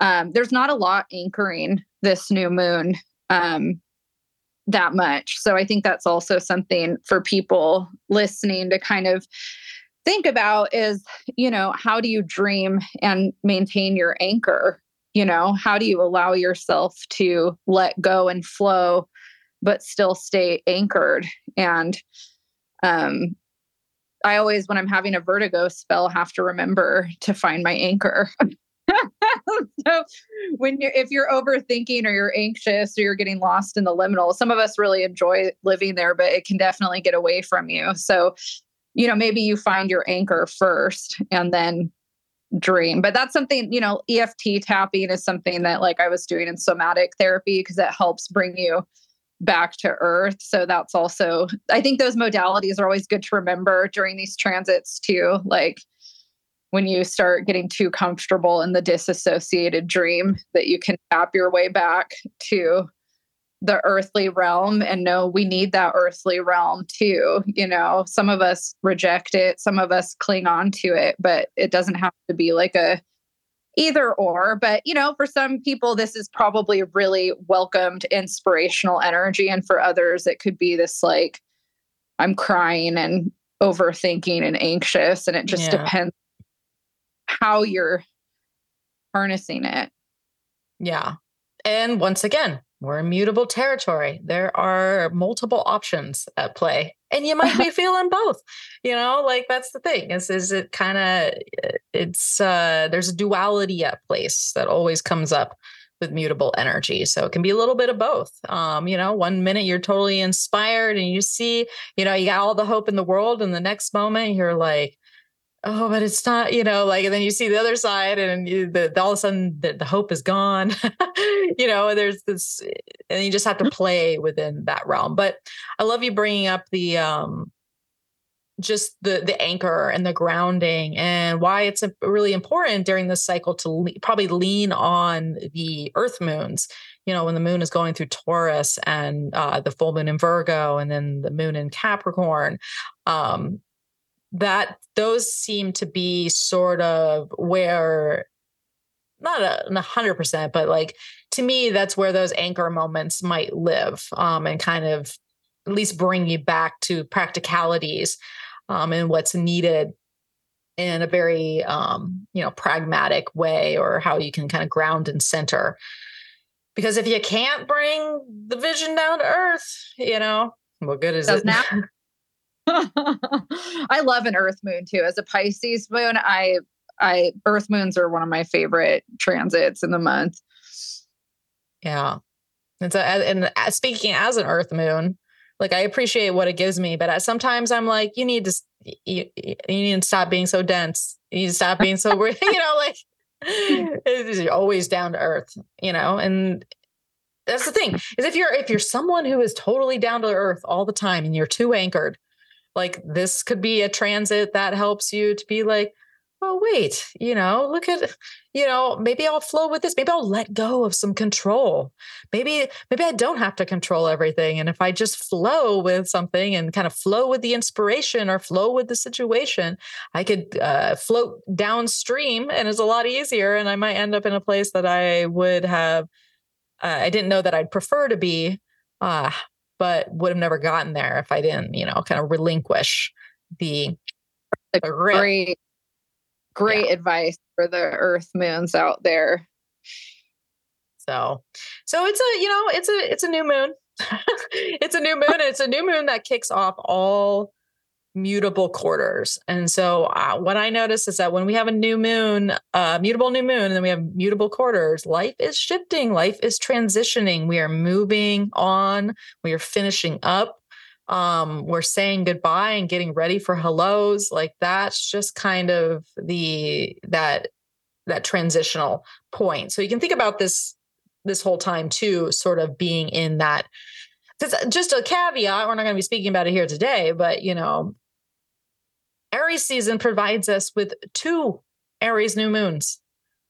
um, there's not a lot anchoring this new moon um, that much. So I think that's also something for people listening to kind of think about is, you know, how do you dream and maintain your anchor? You know, how do you allow yourself to let go and flow, but still stay anchored? And um, I always, when I'm having a vertigo spell, have to remember to find my anchor. so when you're if you're overthinking or you're anxious or you're getting lost in the liminal some of us really enjoy living there but it can definitely get away from you. So you know maybe you find your anchor first and then dream. But that's something you know eft tapping is something that like i was doing in somatic therapy because it helps bring you back to earth. So that's also i think those modalities are always good to remember during these transits too like when you start getting too comfortable in the disassociated dream that you can tap your way back to the earthly realm and know we need that earthly realm too you know some of us reject it some of us cling on to it but it doesn't have to be like a either or but you know for some people this is probably really welcomed inspirational energy and for others it could be this like i'm crying and overthinking and anxious and it just yeah. depends how you're harnessing it. Yeah. And once again, we're in mutable territory. There are multiple options at play. And you might be feeling both. You know, like that's the thing. Is is it kind of it's uh there's a duality at place that always comes up with mutable energy. So it can be a little bit of both. Um, you know, one minute you're totally inspired and you see, you know, you got all the hope in the world, and the next moment you're like, oh, but it's not, you know, like, and then you see the other side and you, the, all of a sudden the, the hope is gone, you know, there's this, and you just have to play within that realm. But I love you bringing up the, um, just the the anchor and the grounding and why it's really important during this cycle to le- probably lean on the earth moons you know when the moon is going through taurus and uh, the full moon in virgo and then the moon in capricorn um, that those seem to be sort of where not a hundred percent, but like to me, that's where those anchor moments might live um, and kind of at least bring you back to practicalities um, and what's needed in a very um, you know pragmatic way or how you can kind of ground and center. Because if you can't bring the vision down to earth you know what good is Doesn't it I love an earth moon too. As a Pisces moon, I I earth moons are one of my favorite transits in the month. Yeah. And so and speaking as an earth moon, like I appreciate what it gives me, but uh, sometimes I'm like you need to you, you need to stop being so dense. You need to stop being so you know like you're always down to earth, you know, and that's the thing is if you're if you're someone who is totally down to earth all the time and you're too anchored like this could be a transit that helps you to be like oh wait you know look at you know maybe i'll flow with this. Maybe i'll let go of some control. Maybe maybe i don't have to control everything and if i just flow with something and kind of flow with the inspiration or flow with the situation i could uh, float downstream and it's a lot easier and i might end up in a place that i would have uh, i didn't know that i'd prefer to be. Uh, but would have never gotten there if I didn't, you know, kind of relinquish the, the great, great yeah. advice for the earth moons out there. So, so it's a, you know, it's a, it's a new moon. it's a new moon. it's a new moon that kicks off all mutable quarters. And so uh, what I notice is that when we have a new moon, uh, mutable new moon, and then we have mutable quarters, life is shifting, life is transitioning. We are moving on, we are finishing up. Um, we're saying goodbye and getting ready for hellos. Like that's just kind of the that that transitional point. So you can think about this this whole time too, sort of being in that just a caveat we're not going to be speaking about it here today but you know Aries season provides us with two Aries new moons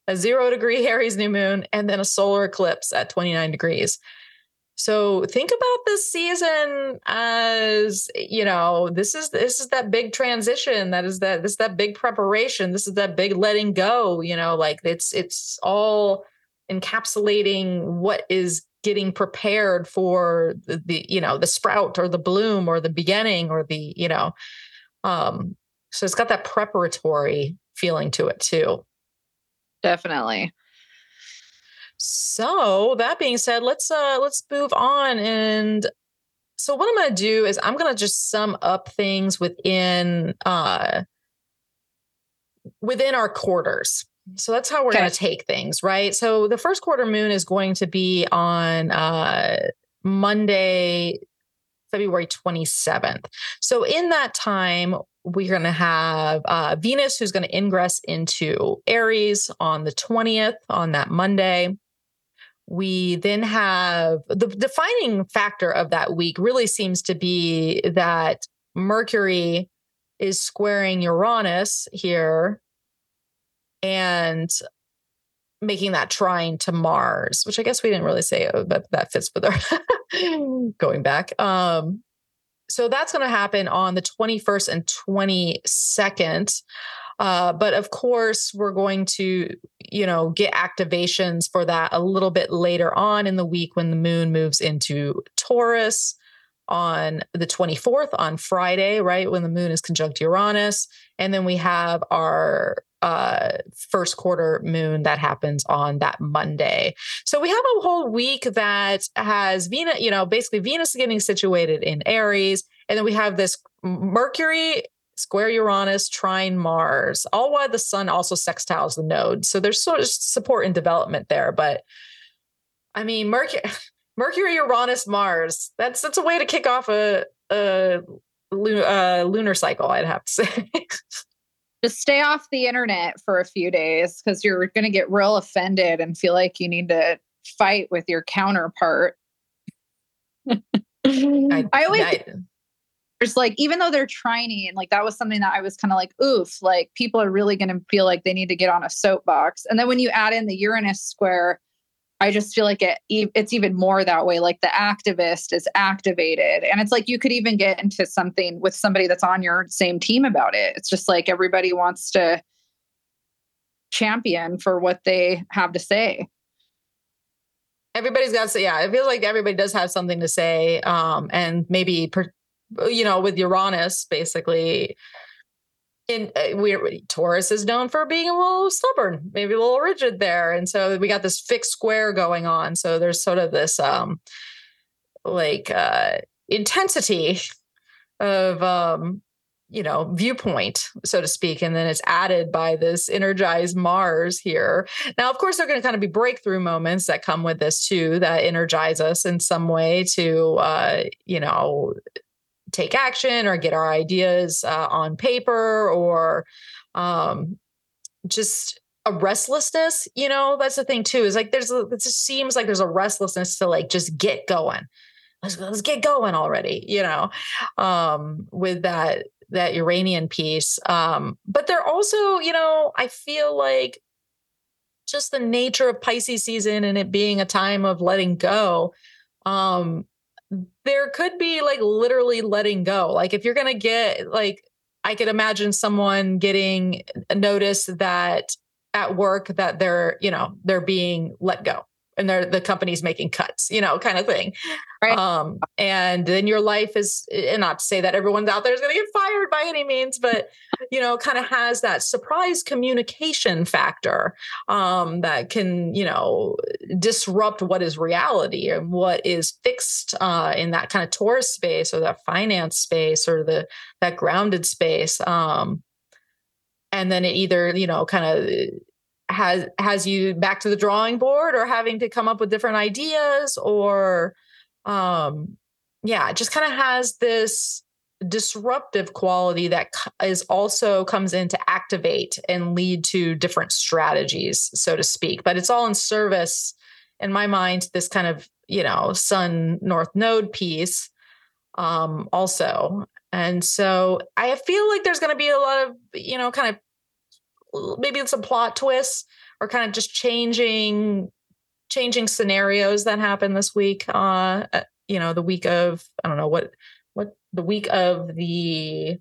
a zero degree Aries new moon and then a solar eclipse at 29 degrees. So think about this season as you know this is this is that big transition that is that this is that big preparation this is that big letting go you know like it's it's all encapsulating what is getting prepared for the, the you know the sprout or the bloom or the beginning or the you know um so it's got that preparatory feeling to it too. Definitely. So that being said, let's uh let's move on and so what I'm going to do is I'm going to just sum up things within uh within our quarters. So that's how we're okay. going to take things, right? So the first quarter moon is going to be on uh Monday February 27th. So in that time, we're going to have uh, Venus, who's going to ingress into Aries on the 20th, on that Monday. We then have the defining factor of that week really seems to be that Mercury is squaring Uranus here and making that trine to Mars, which I guess we didn't really say, uh, but that fits with our going back. Um, so that's going to happen on the 21st and 22nd. Uh, but of course, we're going to, you know, get activations for that a little bit later on in the week when the moon moves into Taurus on the 24th on Friday, right? When the moon is conjunct Uranus. And then we have our uh, first quarter moon that happens on that Monday. So we have a whole week that has Venus, you know, basically Venus getting situated in Aries. And then we have this Mercury square Uranus, trine Mars, all while the sun also sextiles the node. So there's sort of support and development there. But I mean, Mercury, Mercury, Uranus, Mars. That's that's a way to kick off a a, a lunar cycle. I'd have to say. Just stay off the internet for a few days because you're going to get real offended and feel like you need to fight with your counterpart. I, I always I, there's like even though they're trying and like that was something that I was kind of like oof like people are really going to feel like they need to get on a soapbox and then when you add in the Uranus square I just feel like it it's even more that way like the activist is activated and it's like you could even get into something with somebody that's on your same team about it. It's just like everybody wants to champion for what they have to say. Everybody's got to say yeah it feels like everybody does have something to say um and maybe per- you know, with Uranus, basically, in uh, we Taurus is known for being a little stubborn, maybe a little rigid there, and so we got this fixed square going on. So there's sort of this um, like uh, intensity of um, you know viewpoint so to speak. And then it's added by this energized mars here. Now of course there are going to kind of be breakthrough moments that come with this too that energize us in some way to uh, you know take action or get our ideas uh, on paper or um, just a restlessness you know? That's the thing too is like there's a, it just seems like there's a restlessness to like just get going. Let's, let's get going already you know? Um, with that that uranian piece um, but they're also you know i feel like just the nature of pisces season and it being a time of letting go um there could be like literally letting go. Like if you're going to get like I could imagine someone getting a notice that at work that they're, you know, they're being let go and they're the company's making cuts, you know, kind of thing. Right. Um, and then your life is, and not to say that everyone's out there is going to get fired by any means, but you know, kind of has that surprise communication factor um, that can, you know, disrupt what is reality and what is fixed uh, in that kind of Taurus space or that finance space or the that grounded space. Um, and then it either, you know, kind of has has you back to the drawing board or having to come up with different ideas or um yeah it just kind of has this disruptive quality that is also comes in to activate and lead to different strategies so to speak. But it's all in service in my mind this kind of you know sun north node piece um also. And so i feel like there's going to be a lot of you know kind of maybe some plot twists or kind of just changing changing scenarios that happened this week uh, uh you know the week of i don't know what what the week of the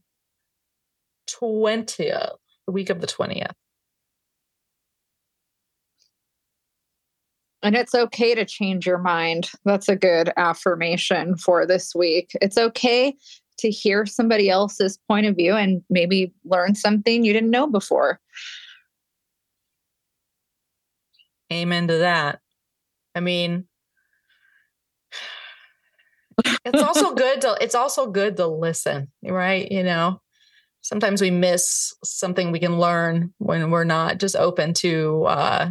20th the week of the 20th and it's okay to change your mind. That's a good affirmation for this week. It's okay to hear somebody else's point of view and maybe learn something you didn't know before. Amen to that. I mean, it's also good to it's also good to listen, right? You know, sometimes we miss something we can learn when we're not just open to uh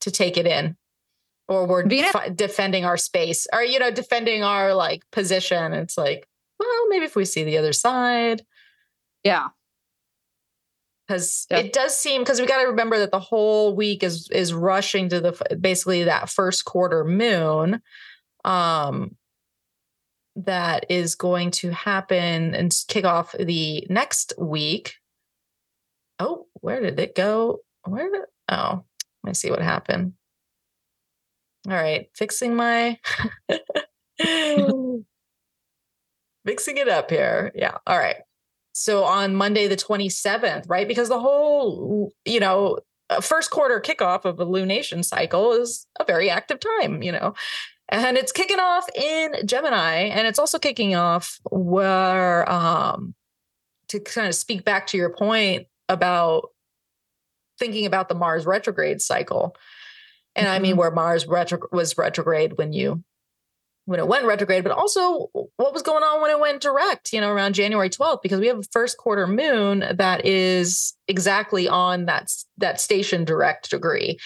to take it in or we're defending our space or you know defending our like position it's like well, maybe if we see the other side. Yeah. Because yeah. it does seem because we got to remember that the whole week is is rushing to the basically that first quarter moon, um, that is going to happen and kick off the next week. Oh, where did it go? Where did oh, let me see what happened. All right, fixing my mixing it up here. Yeah. All right. So on Monday, the 27th, right? Because the whole, you know, uh, first quarter kickoff of a lunation cycle is a very active time, you know, and it's kicking off in Gemini and it's also kicking off where, um, to kind of speak back to your point about thinking about the Mars retrograde cycle. And mm-hmm. I mean, mm-hmm. where Mars retro- was retrograde when you when it went retrograde, but also what was going on when it went direct, you know, around January 12th, because we have a first quarter moon that is exactly on that, that station direct degree.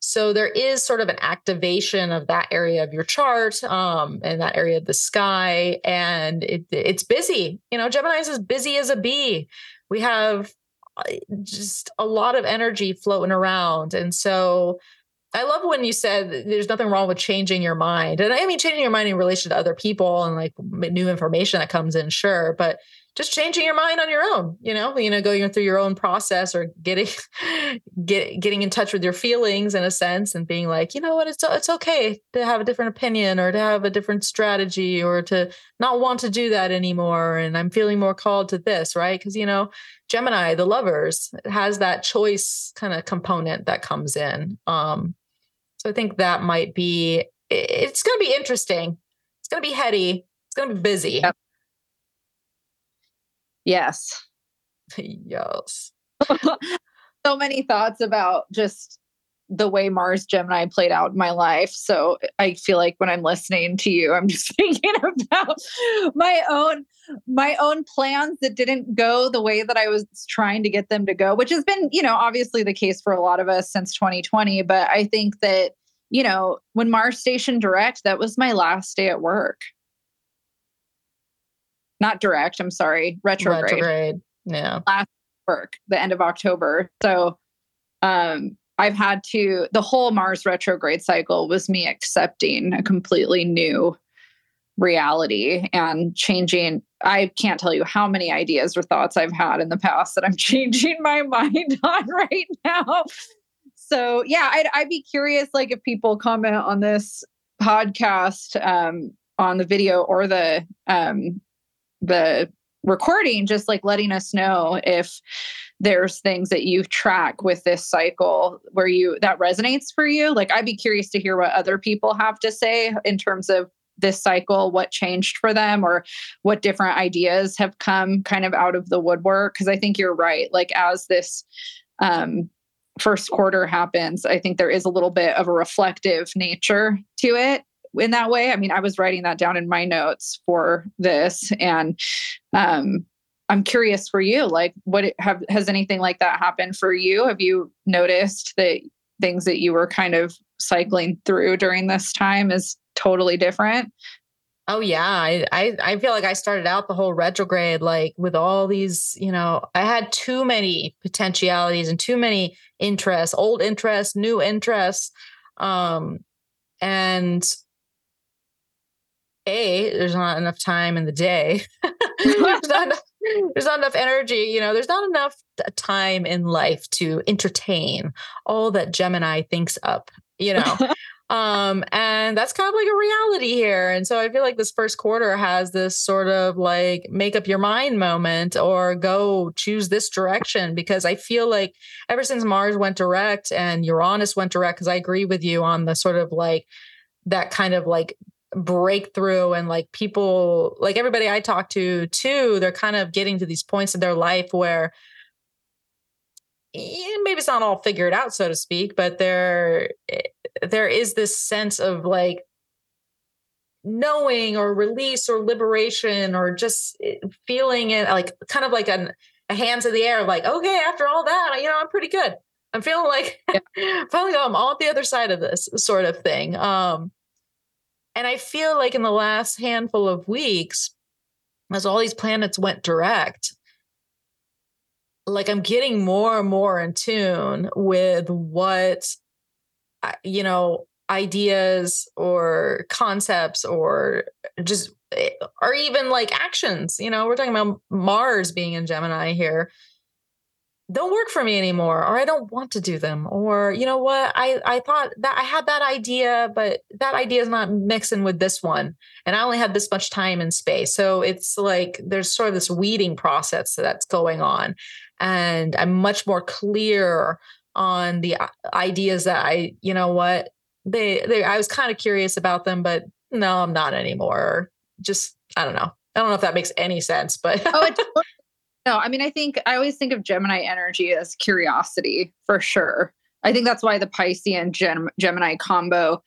So there is sort of an activation of that area of your chart um, and that area of the sky. And it, it's busy. You know, Gemini is as busy as a bee. We have uh, just a lot of energy floating around. And so I love when you said there's nothing wrong with changing your mind. And I mean, changing your mind in relation to other people and like new information that comes in, sure. But just changing your mind on your own, you know, you know, going through your own process or getting, get, getting in touch with your feelings in a sense and being like, you know what, it's, it's okay to have a different opinion or to have a different strategy or to not want to do that anymore. And I'm feeling more called to this, right? Because, you know, Gemini, the lovers, has that choice kind of component that comes in. Um, so I think that might be, it's going to be interesting. It's going to be heady. It's going to be busy. Yep. Yes. yes. so many thoughts about just the way Mars Gemini played out in my life. So I feel like when I'm listening to you, I'm just thinking about my own my own plans that didn't go the way that I was trying to get them to go, which has been, you know, obviously the case for a lot of us since 2020, but I think that you know, when Mars Station Direct, that was my last day at work. Not direct, I'm sorry, retrograde. Retrograde. Yeah. Last work, the end of October. So um I've had to, the whole Mars retrograde cycle was me accepting a completely new reality and changing. I can't tell you how many ideas or thoughts I've had in the past that I'm changing my mind on right now. So, yeah, I'd, I'd be curious, like, if people comment on this podcast um, on the video or the um, the recording, just like letting us know if there's things that you track with this cycle where you that resonates for you? Like i'd be curious to hear what other people have to say in terms of this cycle what changed for them or what different ideas have come kind of out of the woodwork. Because i think you're right. Like as this um first quarter happens i think there is a little bit of a reflective nature to it in that way. I mean i was writing that down in my notes for this and um I'm curious for you, like what have has anything like that happened for you? Have you noticed that things that you were kind of cycling through during this time is totally different? Oh yeah, I, I I feel like I started out the whole retrograde like with all these, you know, I had too many potentialities and too many interests, old interests, new interests. Um and a there's not enough time in the day there's, not there's not enough energy you know there's not enough time in life to entertain all that gemini thinks up you know? Um and that's kind of like a reality here. And so i feel like this first quarter has this sort of like make up your mind moment or go choose this direction because i feel like ever since mars went direct and uranus went direct because i agree with you on the sort of like that kind of like breakthrough and like people like everybody I talk to too, they're kind of getting to these points in their life where maybe it's not all figured out, so to speak, but there eh, there is this sense of like knowing or release or liberation or just eh, feeling it like kind of like an, a hands in the air, like, okay, after all that, you know, I'm pretty good. I'm feeling like yeah. feeling I'm on the other side of this sort of thing. Um, and I feel like in the last handful of weeks, as all these planets went direct, like I'm getting more and more in tune with what, you know, ideas or concepts or just, eh, or even like actions. You know, we're talking about Mars being in Gemini here don't work for me anymore or i don't want to do them or you know what? I i thought that i had that idea but that idea is not mixing with this one and i only have this much time and space. So it's like there's sort of this weeding process that's going on and i'm much more clear on the uh, ideas that i you know what? They they i was kind of curious about them but no i'm not anymore. Just i don't know. I don't know if that makes any sense but oh it No, I mean, I think I always think of Gemini energy as curiosity for sure. I think that's why the Piscean Gem- Gemini combo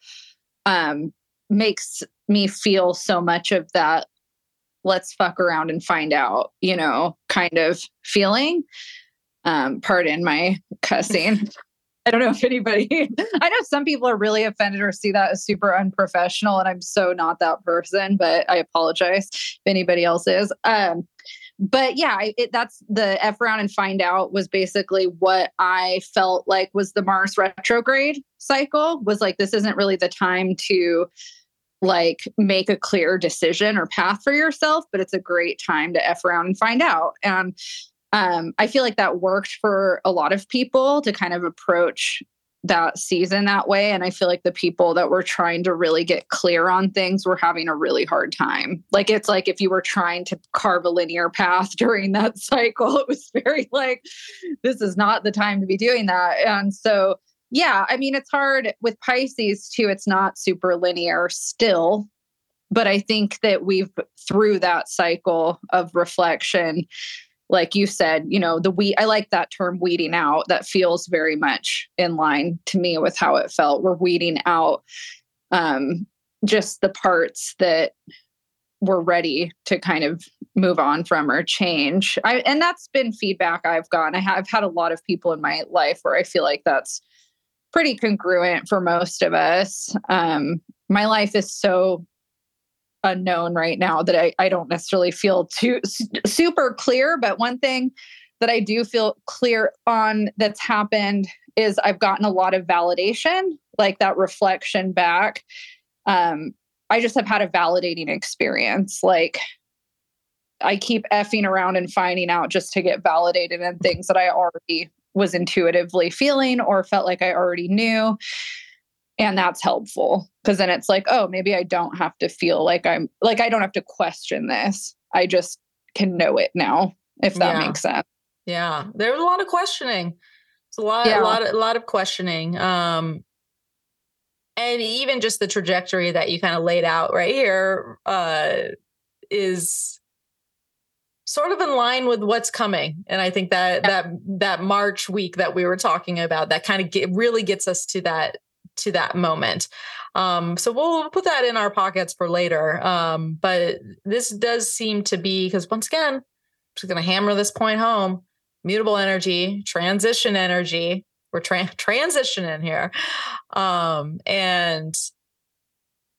um, makes me feel so much of that let's fuck around and find out, you know, kind of feeling. Um, pardon my cussing. I don't know if anybody, I know some people are really offended or see that as super unprofessional, and I'm so not that person, but I apologize if anybody else is. Um, but yeah, it, that's the F around and find out was basically what I felt like was the Mars retrograde cycle was like, this isn't really the time to like make a clear decision or path for yourself, but it's a great time to F around and find out. And um, I feel like that worked for a lot of people to kind of approach that season that way. And I feel like the people that were trying to really get clear on things were having a really hard time. Like it's like if you were trying to carve a linear path during that cycle, it was very like, this is not the time to be doing that. And so, yeah, I mean, it's hard with Pisces too. It's not super linear still. But I think that we've through that cycle of reflection like you said, you know, the we I like that term weeding out. That feels very much in line to me with how it felt. We're weeding out um, just the parts that we're ready to kind of move on from or change. I, and that's been feedback I've gotten. I have had a lot of people in my life where I feel like that's pretty congruent for most of us. Um, my life is so unknown right now that I, I don't necessarily feel too super clear. But one thing that I do feel clear on that's happened is I've gotten a lot of validation, like that reflection back. Um, I just have had a validating experience. Like I keep effing around and finding out just to get validated in things that I already was intuitively feeling or felt like I already knew and that's helpful because then it's like oh maybe i don't have to feel like i'm like i don't have to question this i just can know it now if that yeah. makes sense yeah there was a lot of questioning it's a lot yeah. a lot a lot of questioning um and even just the trajectory that you kind of laid out right here uh is sort of in line with what's coming and i think that yeah. that that march week that we were talking about that kind of get, really gets us to that to that moment. Um, so we'll put that in our pockets for later. Um, but this does seem to be because once again, I'm just going to hammer this point home: mutable energy, transition energy. We're tra- transitioning here, um, and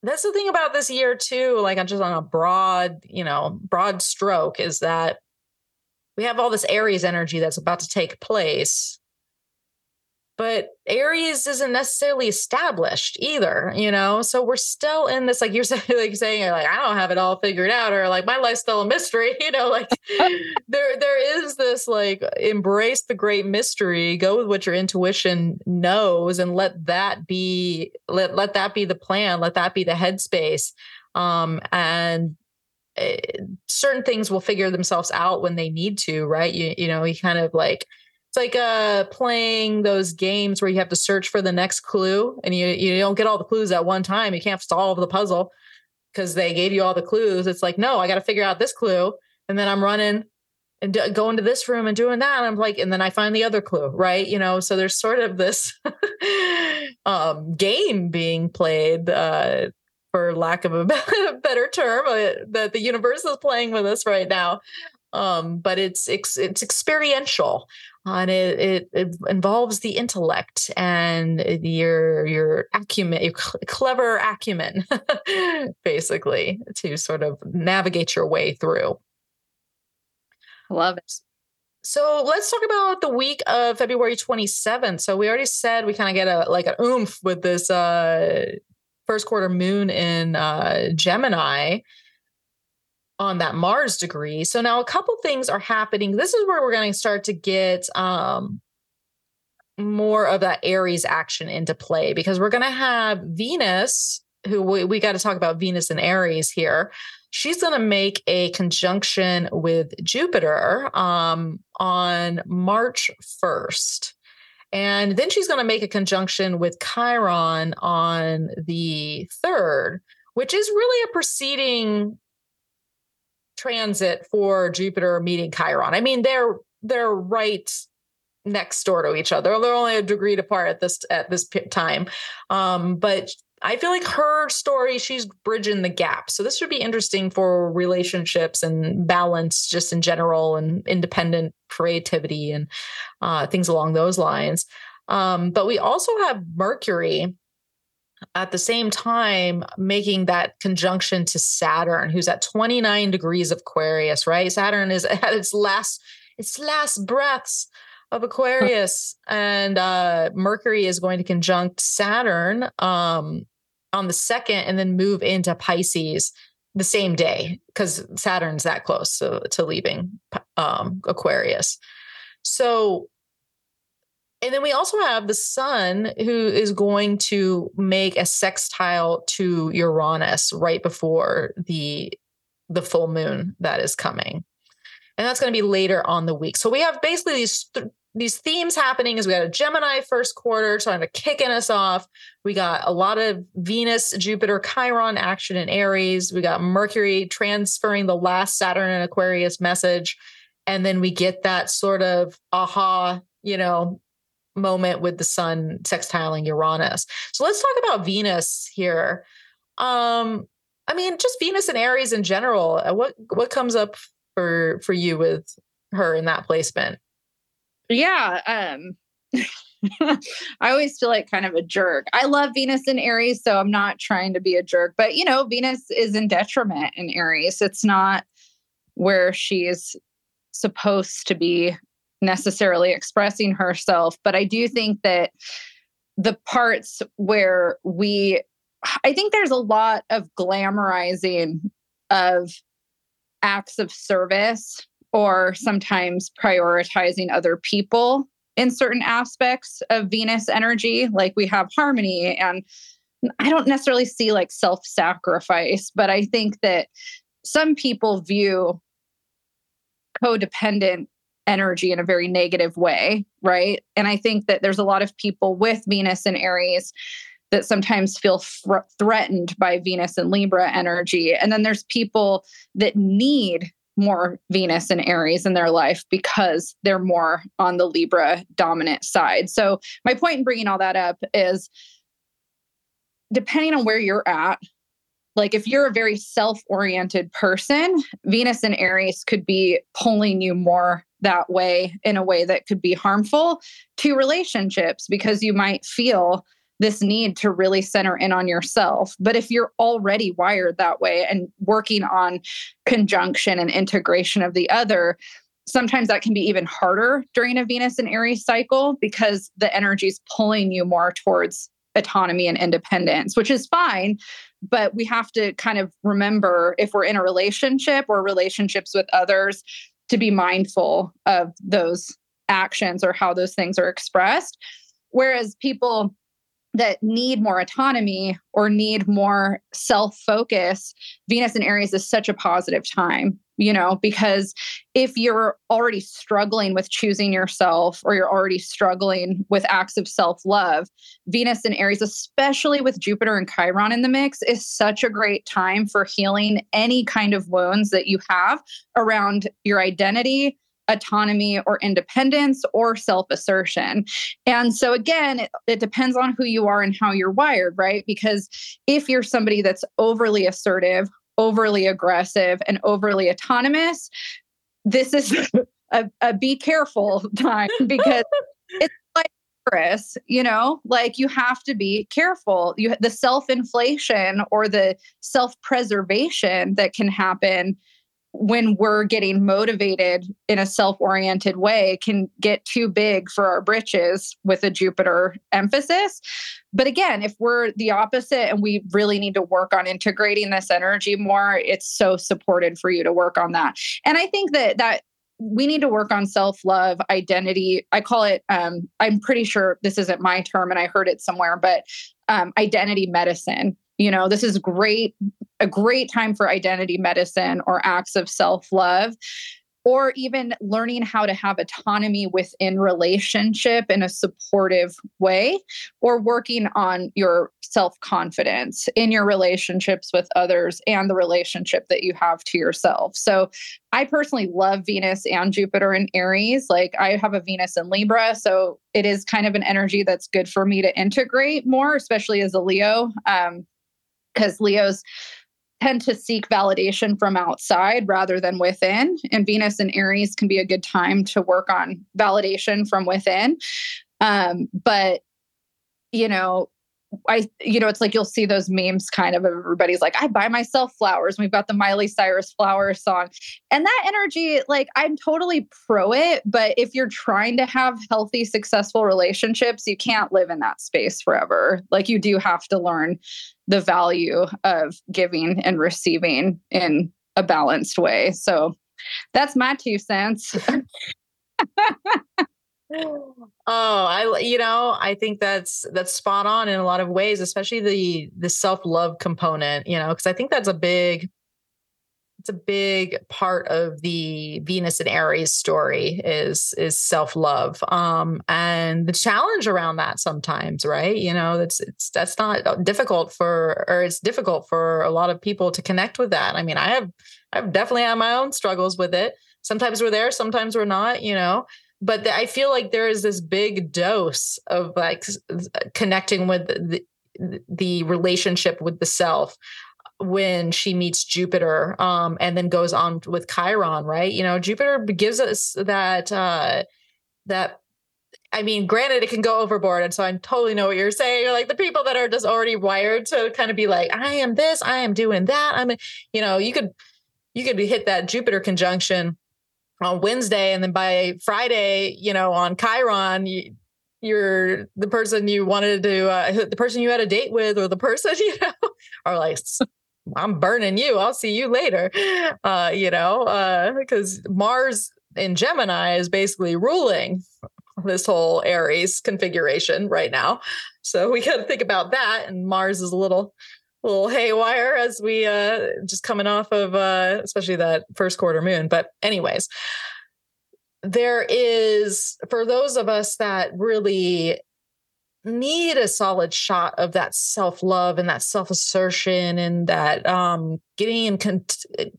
that's the thing about this year too. Like I'm just on a broad, you know, broad stroke is that we have all this Aries energy that's about to take place but Aries isn't necessarily established either, you know. So we're still in this, like you're saying, like saying, like I don't have it all figured out, or like my life's still a mystery, you know. Like there, there is this like embrace the great mystery, go with what your intuition knows, and let that be let let that be the plan, let that be the headspace, um, and uh, certain things will figure themselves out when they need to, right? You you know, you kind of like it's like uh playing those games where you have to search for the next clue and you you don't get all the clues at one time. You can't solve the puzzle because they gave you all the clues. It's like, no, I got to figure out this clue. And then I'm running and going to this room and doing that. And I'm like, and then I find the other clue, right? You know, so there's sort of this um, game being played, uh, for lack of a better term, uh, that the universe is playing with us right now. Um, but it's, it's it's experiential, and it, it, it involves the intellect and your your acumen, your clever acumen, basically, to sort of navigate your way through. I love it. So let's talk about the week of February 27th. So we already said we kind of get a like an oomph with this uh first quarter moon in uh Gemini on that Mars degree. So now a couple things are happening. This is where we're going to start to get um, more of that Aries action into play because we're going to have Venus, who we, we got to talk about Venus and Aries here. She's going to make a conjunction with Jupiter um, on March 1st. And then she's going to make a conjunction with Chiron on the 3rd, which is really a preceding transit for Jupiter meeting Chiron. I mean, they're they're right next door to each other. They're only a degree apart at this at this time, um, but I feel like her story, she's bridging the gap. So this would be interesting for relationships and balance, just in general, and independent creativity and uh, things along those lines. Um, but we also have Mercury at the same time making that conjunction to Saturn, who's at 29 degrees of Aquarius, right? Saturn is at its last its last breaths of Aquarius, and uh, Mercury is going to conjunct Saturn um, on the second, and then move into Pisces the same day because Saturn's that close to, to leaving um, Aquarius. So and then we also have the sun who is going to make a sextile to Uranus right before the the full moon that is coming. And that's going to be later on the week. So we have basically these th- these themes happening is we got a Gemini first quarter trying to kicking us off. We got a lot of Venus, Jupiter, Chiron action in Aries. We got Mercury transferring the last Saturn and Aquarius message. And then we get that sort of aha, you know, moment with the sun sextiling Uranus. So let's talk about Venus here. Um, I mean, just Venus and Aries in general. Uh, what what comes up for for you with her in that placement? Yeah, um I always feel like kind of a jerk. I love Venus and Aries, so I'm not trying to be a jerk, but you know, Venus is in detriment in Aries. It's not where she's supposed to be necessarily expressing herself. But I do think that the parts where we, I think there's a lot of glamorizing of acts of service or sometimes prioritizing other people in certain aspects of Venus energy. Like we have harmony, and I don't necessarily see like self sacrifice, but I think that some people view codependent energy in a very negative way, right? And I think that there's a lot of people with Venus and Aries that sometimes feel th- threatened by Venus and Libra energy. And then there's people that need more Venus and Aries in their life because they're more on the Libra dominant side. So, my point in bringing all that up is depending on where you're at, like if you're a very self-oriented person venus and aries could be pulling you more that way in a way that could be harmful to relationships because you might feel this need to really center in on yourself. But if you're already wired that way and working on conjunction and integration of the other, sometimes that can be even harder during a Venus and Aries cycle because the energy is pulling you more towards autonomy and independence, which is fine. But we have to kind of remember if we're in a relationship or relationships with others to be mindful of those actions or how those things are expressed. Whereas people that need more autonomy or need more self focus, Venus and Aries is such a positive time you know, because if you're already struggling with choosing yourself or you're already struggling with acts of self love, Venus and Aries, especially with Jupiter and Chiron in the mix, is such a great time for healing any kind of wounds that you have around your identity, autonomy or independence or self assertion. And so, again, it, it, depends on who you are and how you're wired, right? Because if you're somebody that's overly assertive overly aggressive and overly autonomous, this is a, a be careful time because it's like Chris, you know, like you have to be careful. You the self-inflation or the self-preservation that can happen when we're getting motivated in a self-oriented way can get too big for our britches with a Jupiter emphasis. But again, if we're the opposite and we really need to work on integrating this energy more, it's so supported for you to work on that. And I think that that we need to work on self-love identity i call it um, i'm pretty sure this isn't my term and i heard it somewhere but um, identity medicine you know this is great a great time for identity medicine or acts of self-love or even learning how to have autonomy within relationship in a supportive way or working on your self-confidence in your relationships with others and the relationship that you have to yourself. So i personally love venus and jupiter in aries. Like i have a venus in libra so it is kind of an energy that's good for me to integrate more especially as a leo um because leos tend to seek validation from outside rather than within. And Venus and Aries can be a good time to work on validation from within. Um, but, you know, I, you know, it's like you'll see those memes kind of everybody's like, I buy myself flowers. We've got the Miley Cyrus flower song. And that energy, like, I'm totally pro it. But if you're trying to have healthy, successful relationships, you can't live in that space forever. Like, you do have to learn the value of giving and receiving in a balanced way. So that's my two cents. oh, I you know, I think that's that's spot on in a lot of ways, especially the the self-love component, you know, because I think that's a big it's a big part of the Venus and Aries story is is self-love. Um and the challenge around that sometimes, right? You know, that's it's that's not difficult for or it's difficult for a lot of people to connect with that. I mean, I have I've definitely had my own struggles with it. Sometimes we're there, sometimes we're not, you know but I feel like there is this big dose of like connecting with the, the relationship with the self when she meets Jupiter um, and then goes on with Chiron, right? You know, Jupiter gives us that uh that I mean, granted, it can go overboard. And so I totally know what you're saying. Like the people that are just already wired to kind of be like, I am this, I am doing that. I'm, you know, you could, you could hit that Jupiter conjunction on Wednesday, and then by Friday, you know, on Chiron, you, you're the person you wanted to, uh, the person you had a date with, or the person you know, are like, I'm burning you. I'll see you later. Uh, you know, because uh, Mars in Gemini is basically ruling this whole Aries configuration right now. So we got to think about that. And Mars is a little little haywire as we uh just coming off of uh especially that first quarter moon. But anyways there is for those of us that really need a solid shot of that self-love and that self-assertion and that um getting in con-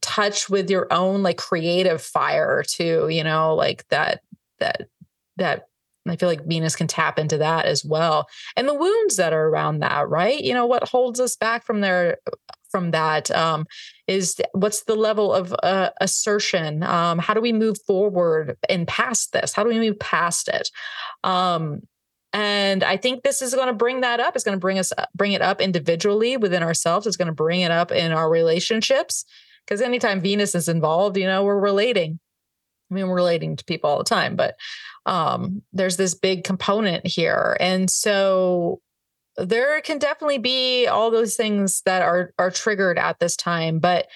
touch with your own like creative fire too you know like that that that I feel like Venus can tap into that as well. And the wounds that are around that, right? You know, what holds us back from there from that um, is what's the level of uh, assertion? Um, how do we move forward and past this? How do we move past it? Um, and I think this is going to bring that up. It's going to bring us bring it up individually within ourselves. It's going to bring it up in our relationships because anytime Venus is involved, you know, we're relating. I mean, we're relating to people all the time, but um, there's this big component here. And so there can definitely be all those things that are are triggered at this time, but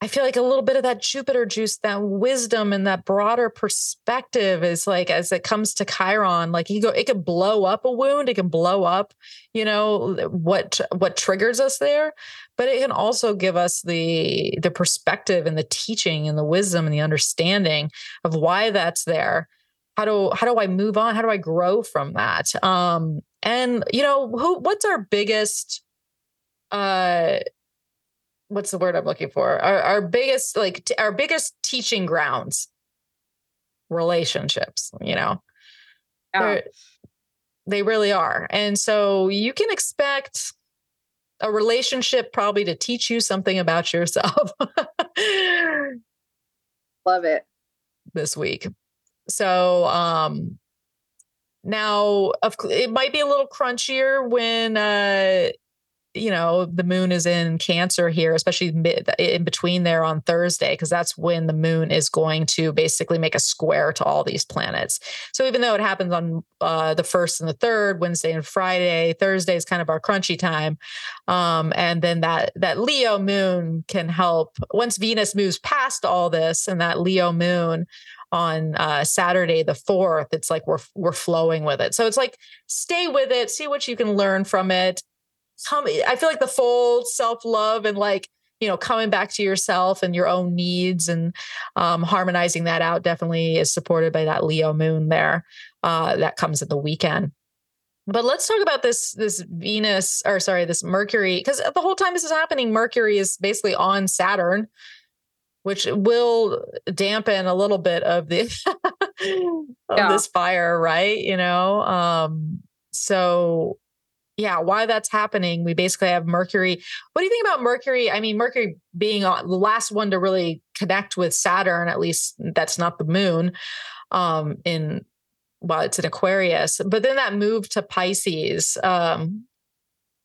I feel like a little bit of that Jupiter juice, that wisdom and that broader perspective is like as it comes to Chiron, like you go, it can blow up a wound, it can blow up, you know, what what triggers us there, but it can also give us the the perspective and the teaching and the wisdom and the understanding of why that's there how do how do i move on? How do i grow from that? Um and you know who what's our biggest uh what's the word i'm looking for? Our, our biggest like t- our biggest teaching grounds? Relationships you know? Yeah. they really are. And so you can expect a relationship probably to teach you something about yourself love it. this week so um now of it might be a little crunchier when uh you know the moon is in cancer here especially in between there on thursday because that's when the moon is going to basically make a square to all these planets. So even though it happens on uh, the first and the third wednesday and friday thursday is kind of our crunchy time um, and then that that leo moon can help. Once venus moves past all this and that leo moon on uh, Saturday the 4th it's like we're we're flowing with it. So it's like stay with it see what you can learn from it. Come I feel like the full self-love and like you know, coming back to yourself and your own needs and um, harmonizing that out definitely is supported by that Leo moon there uh, that comes at the weekend. But let's talk about this this Venus or sorry, this Mercury because the whole time this is happening, Mercury is basically on Saturn, which will dampen a little bit of the of yeah. this fire, right? You know, um, so yeah, why that's happening, we basically have Mercury. What do you think about Mercury? I mean, Mercury being the last one to really connect with Saturn, at least that's not the moon. Um, in well, it's an Aquarius, but then that move to Pisces. Um,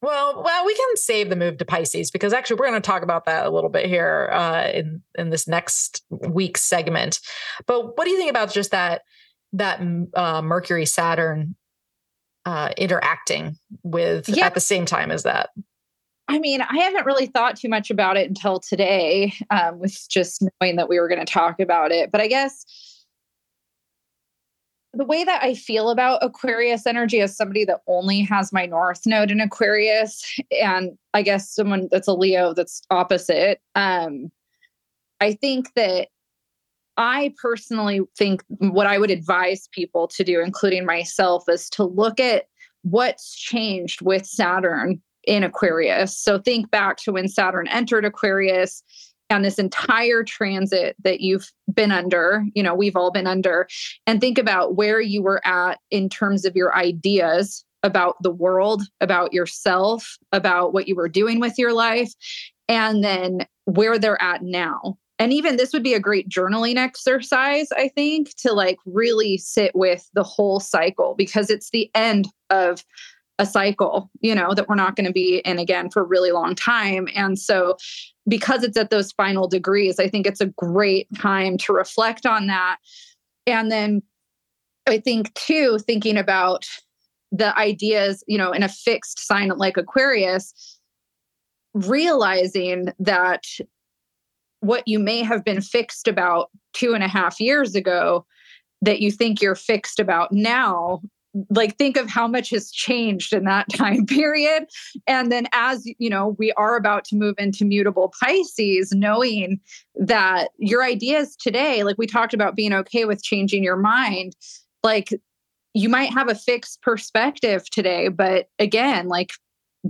well, well, we can save the move to Pisces because actually we're going to talk about that a little bit here uh, in in this next week's segment. But what do you think about just that that uh, Mercury Saturn uh, interacting with yeah. at the same time as that? I mean, I haven't really thought too much about it until today, um, with just knowing that we were going to talk about it. But I guess the way that I feel about Aquarius energy as somebody that only has my North Node in Aquarius, and I guess someone that's a Leo that's opposite, um, I think that I personally think what I would advise people to do, including myself, is to look at what's changed with Saturn in Aquarius. So think back to when Saturn entered Aquarius and this entire transit that you've been under, you know, we've all been under, and think about where you were at in terms of your ideas about the world, about yourself, about what you were doing with your life, and then where they're at now. And even this would be a great journaling exercise, I think, to like really sit with the whole cycle because it's the end of a cycle, you know, that we're not going to be in again for a really long time. And so, because it's at those final degrees, I think it's a great time to reflect on that. And then I think, too, thinking about the ideas, you know, in a fixed sign like Aquarius, realizing that what you may have been fixed about two and a half years ago that you think you're fixed about now like think of how much has changed in that time period. And then as you know we are about to move into mutable pisces knowing that your ideas today like we talked about being okay with changing your mind like you might have a fixed perspective today but again like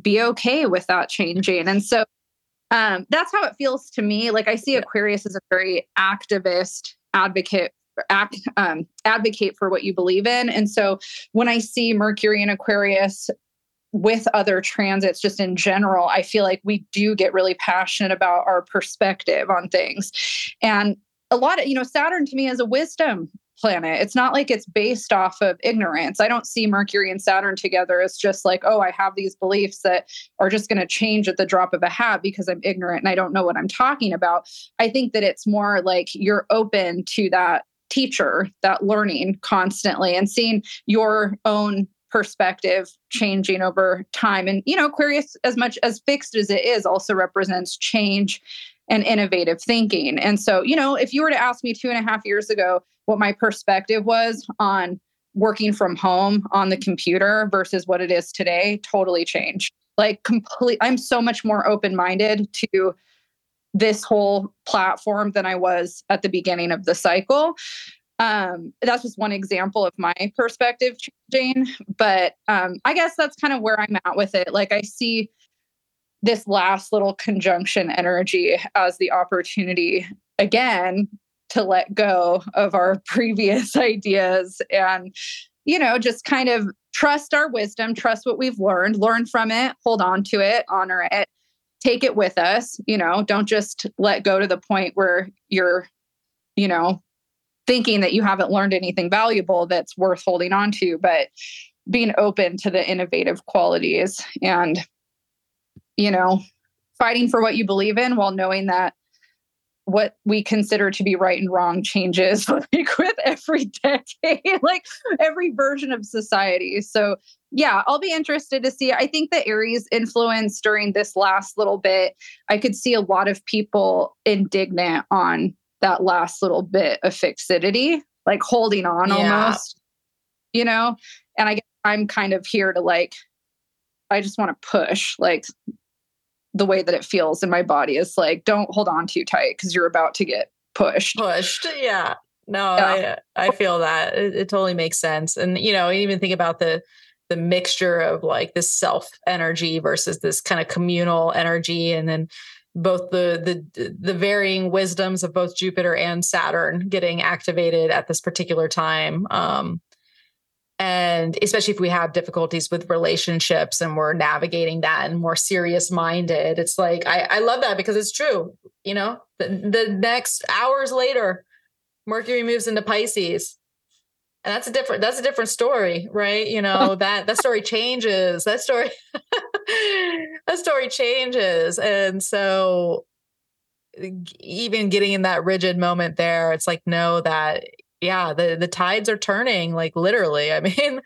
be okay with that changing. And so um that's how it feels to me. Like i see aquarius as a very activist advocate act, um, advocate for what you believe in. And so when I see Mercury and Aquarius with other transits, just in general, I feel like we do get really passionate about our perspective on things. And a lot of, you know, Saturn to me is a wisdom planet. It's not like it's based off of ignorance. I don't see Mercury and Saturn together it's just like, oh, I have these beliefs that are just going to change at the drop of a hat because I'm ignorant and I don't know what I'm talking about. I think that it's more like you're open to that teacher, that learning constantly and seeing your own perspective changing over time. And, you know, Aquarius, as much as fixed as it is, also represents change and innovative thinking. And so, you know, if you were to ask me two and a half years ago what my perspective was on working from home on the computer versus what it is today, totally changed. Like, complete, I'm so much more open minded to this whole platform than I was at the beginning of the cycle. Um, that's just one example of my perspective changing. But um, I guess that's kind of where I'm at with it. Like I see this last little conjunction energy as the opportunity again to let go of our previous ideas and you know just kind of trust our wisdom trust what we've learned learn from it hold on to it honor it take it with us you know don't just let go to the point where you're you know thinking that you haven't learned anything valuable that's worth holding on to but being open to the innovative qualities and you know fighting for what you believe in while knowing that what we consider to be right and wrong changes like with every decade like every version of society. So yeah i'll be interested to see. I think the aries influence during this last little bit i could see a lot of people indignant on that last little bit of fixity like holding on yeah. almost you know? And i guess i'm kind of here to like i just want to push like the way that it feels in my body is like, don't hold on too tight because you're about to get pushed. Pushed. Yeah. No, yeah. I I feel that. It, it totally makes sense. And you know, even think about the the mixture of like this self energy versus this kind of communal energy and then both the the the varying wisdoms of both Jupiter and Saturn getting activated at this particular time. Um, and especially if we have difficulties with relationships and we're navigating that and more serious minded it's like I, I love that because it's true you know? The, the next hours later mercury moves into pisces. And that's a different that's a different story right? You know that that story changes that story that story changes. And so even getting in that rigid moment there it's like know that yeah, the the tides are turning like literally. I mean,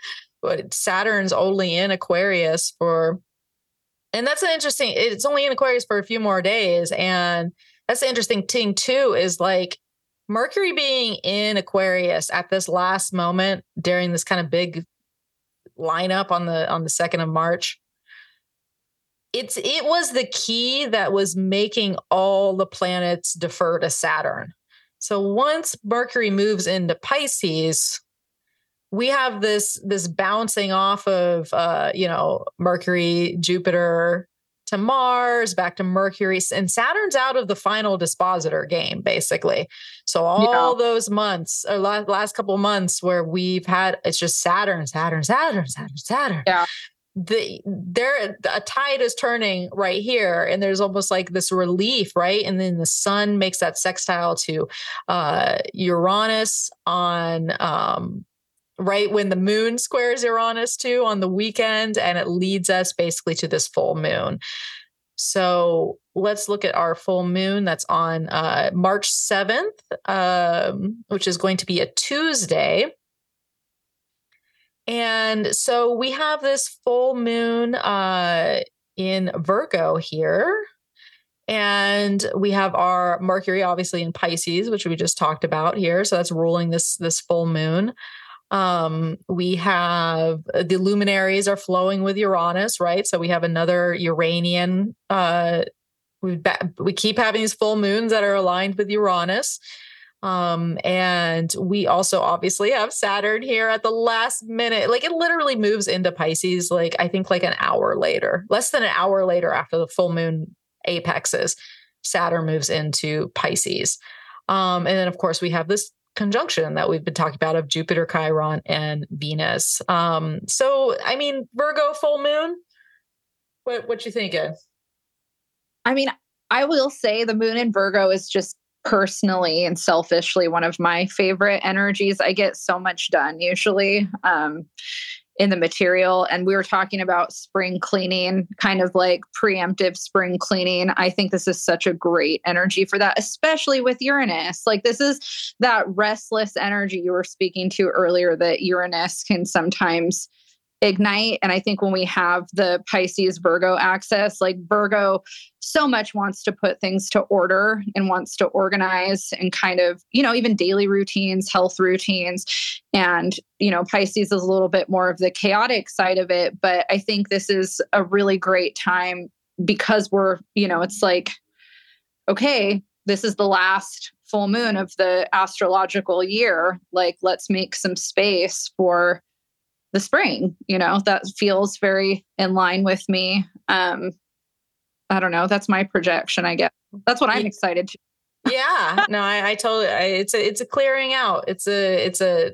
Saturn's only in Aquarius for and that's an interesting it's only in Aquarius for a few more days and that's the interesting thing too is like Mercury being in Aquarius at this last moment during this kind of big lineup on the on the 2nd of March it's it was the key that was making all the planets defer to Saturn so once Mercury moves into Pisces, we have this this bouncing off of uh, you know Mercury, Jupiter to Mars, back to Mercury, and Saturn's out of the final dispositor game, basically. So all yeah. those months, or last, last couple months, where we've had it's just Saturn, Saturn, Saturn, Saturn, Saturn. Yeah the there a tide is turning right here and there's almost like this relief right? And then the sun makes that sextile to uh uranus on um right when the moon squares uranus too on the weekend and it leads us basically to this full moon. So let's look at our full moon that's on uh march 7th um which is going to be a tuesday and so we have this full moon uh, in Virgo here. And we have our Mercury obviously in Pisces, which we just talked about here. So that's ruling this this full moon. Um, we have the luminaries are flowing with Uranus, right? So we have another Uranian. Uh, we we keep having these full moons that are aligned with Uranus. Um, and we also obviously have Saturn here at the last minute. Like it literally moves into Pisces, like I think like an hour later, less than an hour later after the full moon apexes, Saturn moves into Pisces. Um, and then of course we have this conjunction that we've been talking about of Jupiter, Chiron, and Venus. Um, so I mean, Virgo full moon. What what you thinking? I mean, I will say the moon in Virgo is just personally and selfishly one of my favorite energies. I get so much done usually um, in the material. And we were talking about spring cleaning, kind of like preemptive spring cleaning. I think this is such a great energy for that, especially with Uranus. Like, this is that restless energy you were speaking to earlier that Uranus can sometimes ignite. And I think when we have the Pisces Virgo axis, like Virgo so much wants to put things to order and wants to organize and kind of, you know, even daily routines, health routines. And, you know, Pisces is a little bit more of the chaotic side of it. But I think this is a really great time because we're, you know, it's like, okay, this is the last full moon of the astrological year. Like, let's make some space for the spring you know that feels very in line with me. Um i don't know that's my projection i guess. That's what i'm excited to yeah no i, I totally I, it's a it's a clearing out. It's a it's a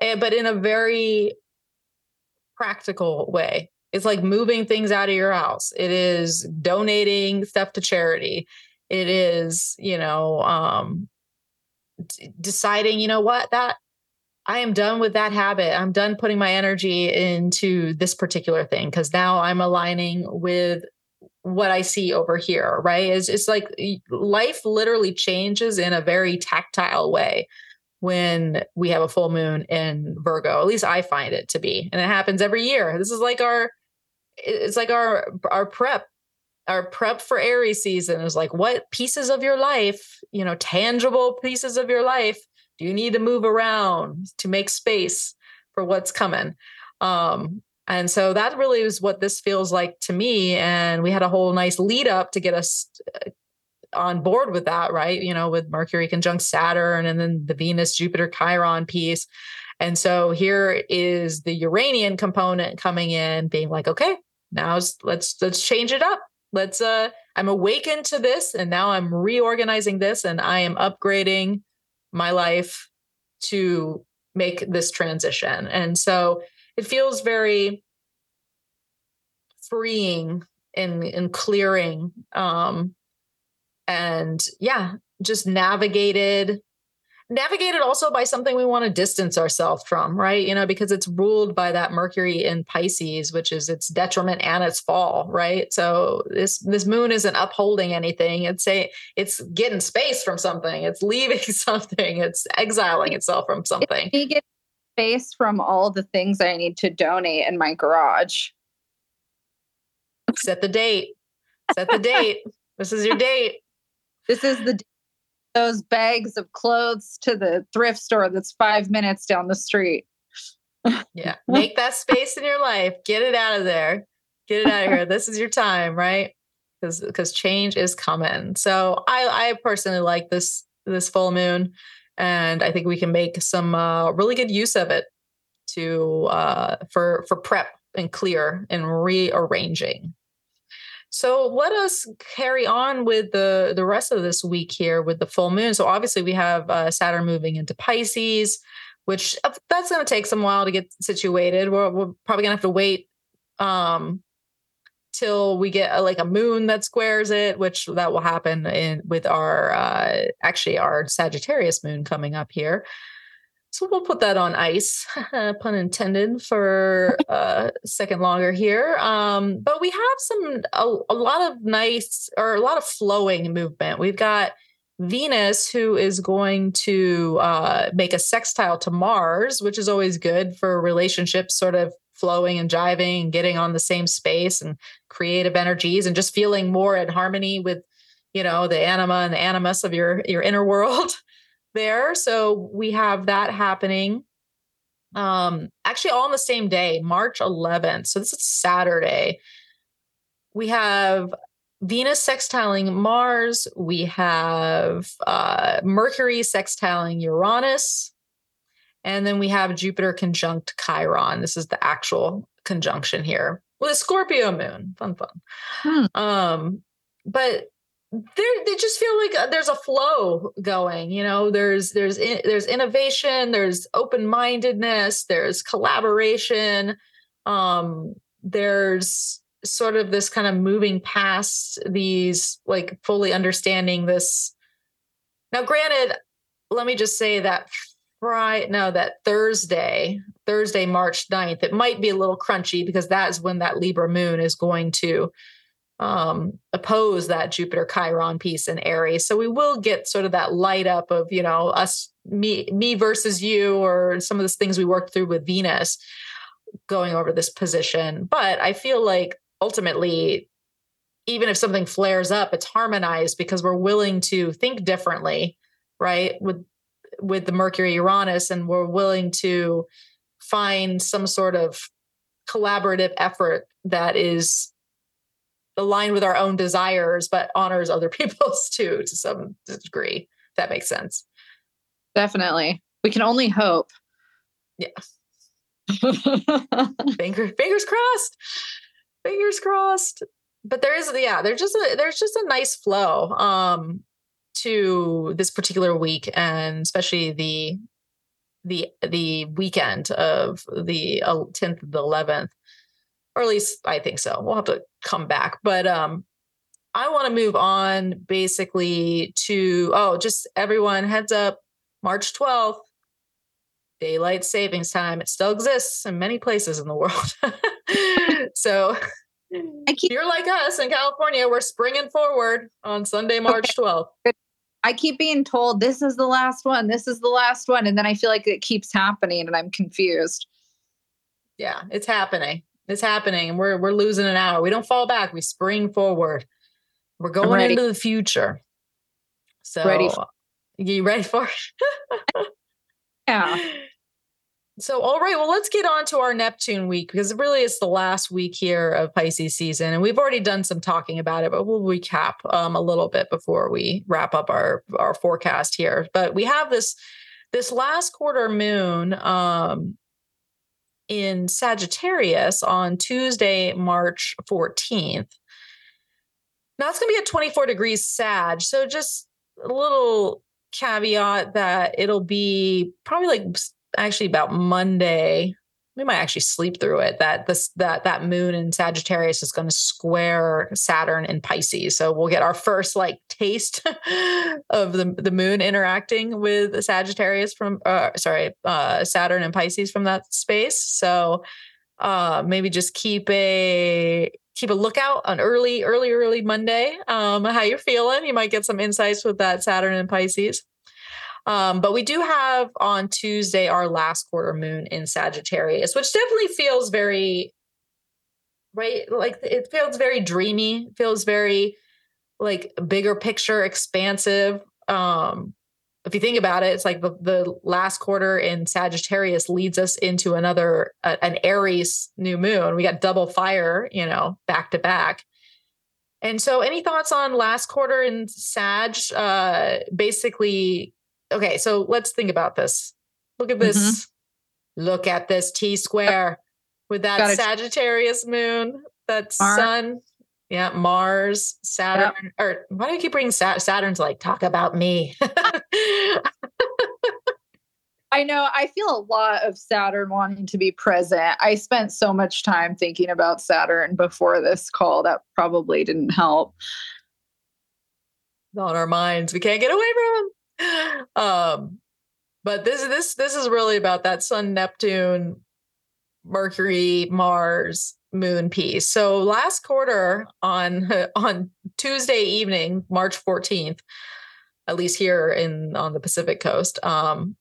eh, but in a very practical way. It's like moving things out of your house. It is donating stuff to charity. It is you know um deciding you know what that I am done with that habit. I'm done putting my energy into this particular thing because now I'm aligning with what I see over here, right? It's, it's like life literally changes in a very tactile way when we have a full moon in Virgo. At least I find it to be. And it happens every year. This is like our it's like our our prep our prep for Aries season is like what pieces of your life, you know, tangible pieces of your life do you need to move around to make space for what's coming? Um, And so that really is what this feels like to me. And we had a whole nice lead up to get us uh, on board with that, right? You know, with Mercury conjunct Saturn and then the Venus Jupiter Chiron piece. And so here is the Uranian component coming in, being like, okay, now let's let's change it up. Let's uh I'm awakened to this and now I'm reorganizing this and I am upgrading my life to make this transition. And so it feels very freeing and, and clearing. Um, and yeah, just navigated navigated also by something we want to distance ourselves from, right? You know, because it's ruled by that Mercury in Pisces, which is its detriment and its fall, right? So this this moon isn't upholding anything. It's a it's getting space from something. It's leaving something. It's exiling itself from something. You get space from all the things I need to donate in my garage. Set the date. Set the date. This is your date. This is the those bags of clothes to the thrift store that's five minutes down the street. yeah. Make that space in your life. Get it out of there. Get it out of here. This is your time, right? Because because change is coming. So I I personally like this this full moon, and I think we can make some uh, really good use of it to uh, for for prep and clear and rearranging. So let us carry on with the the rest of this week here with the full moon. So obviously we have uh, Saturn moving into Pisces, which uh, that's going to take some while to get situated. We're, we're probably going to have to wait um, till we get a, like a moon that squares it, which that will happen in with our uh, actually our Sagittarius moon coming up here. So we'll put that on ice, pun intended, for a second longer here. Um, but we have some a, a lot of nice or a lot of flowing movement. We've got Venus, who is going to uh, make a sextile to Mars, which is always good for relationships sort of flowing and jiving and getting on the same space and creative energies and just feeling more in harmony with, you know, the anima and the animus of your your inner world there. So we have that happening. Um, actually, all on the same day, March 11th. So this is Saturday. We have Venus sextiling Mars. We have uh, Mercury sextiling Uranus. And then we have Jupiter conjunct Chiron. This is the actual conjunction here with a Scorpio moon. Fun, fun. Hmm. Um, but they just feel like uh, there's a flow going you know? There's there's there's innovation there's open-mindedness there's collaboration um there's sort of this kind of moving past these like fully understanding this. Now granted let me just say that Friday, no, that Thursday, Thursday, March 9th, it might be a little crunchy because that's when that Libra moon is going to um, oppose that Jupiter Chiron piece in Aries. So we will get sort of that light up of, you know, us, me, me versus you, or some of the things we worked through with Venus going over this position. But I feel like ultimately, even if something flares up, it's harmonized because we're willing to think differently, right? With with the Mercury Uranus, and we're willing to find some sort of collaborative effort that is aligned with our own desires, but honors other people's too to some degree. If that makes sense. Definitely. We can only hope. Yeah. Finger, fingers crossed. Fingers crossed. But there is, yeah, there's just a there's just a nice flow um to this particular week and especially the the the weekend of the 10th to the 11th or at least I think so. We'll have to come back. But um, I want to move on basically to oh, just everyone heads up, March 12th, daylight savings time. It still exists in many places in the world. so keep, you're like us in California, we're springing forward on Sunday, March 12th. I keep being told this is the last one, this is the last one. And then I feel like it keeps happening and I'm confused. Yeah, it's happening. It's happening, and we're we're losing an hour. We don't fall back. We spring forward. We're going into the future. So, ready? For- you ready for it? yeah. So, all right, well, let's get on to our Neptune week because it really is the last week here of Pisces season. And we've already done some talking about it, but we'll recap um, a little bit before we wrap up our, our forecast here. But we have this this last quarter moon um, in Sagittarius on Tuesday, March 14th. Now it's going to be at 24 degrees Sag. So just a little caveat that it'll be probably like actually about Monday. We might actually sleep through it. That this that that moon in Sagittarius is going to square Saturn in Pisces. So we'll get our first like taste of the the moon interacting with Sagittarius from uh, sorry uh, Saturn and Pisces from that space. So uh, maybe just keep a keep a lookout on early early early Monday. Um, how you're feeling? You might get some insights with that Saturn and Pisces. Um, but we do have on Tuesday our last quarter moon in Sagittarius, which definitely feels very right. Like it feels very dreamy, feels very like bigger picture, expansive. Um, if you think about it, it's like the, the last quarter in Sagittarius leads us into another uh, an Aries new moon. We got double fire, you know, back to back. And so, any thoughts on last quarter in Sag? Uh, basically, okay, so let's think about this. Look at this. Mm-hmm. Look at this T square with that Gotta Sagittarius moon, that Mars. sun. Yeah, Mars, Saturn. Yep. Or why do you keep bringing Sa- Saturn's like, talk about me? I know. I feel a lot of Saturn wanting to be present. I spent so much time thinking about Saturn before this call. That probably didn't help. On our minds, we can't get away from them um, but this this this is really about that Sun, Neptune, Mercury, Mars, Moon piece. So last quarter on on Tuesday evening, March 14th, at least here in on the Pacific coast. Um,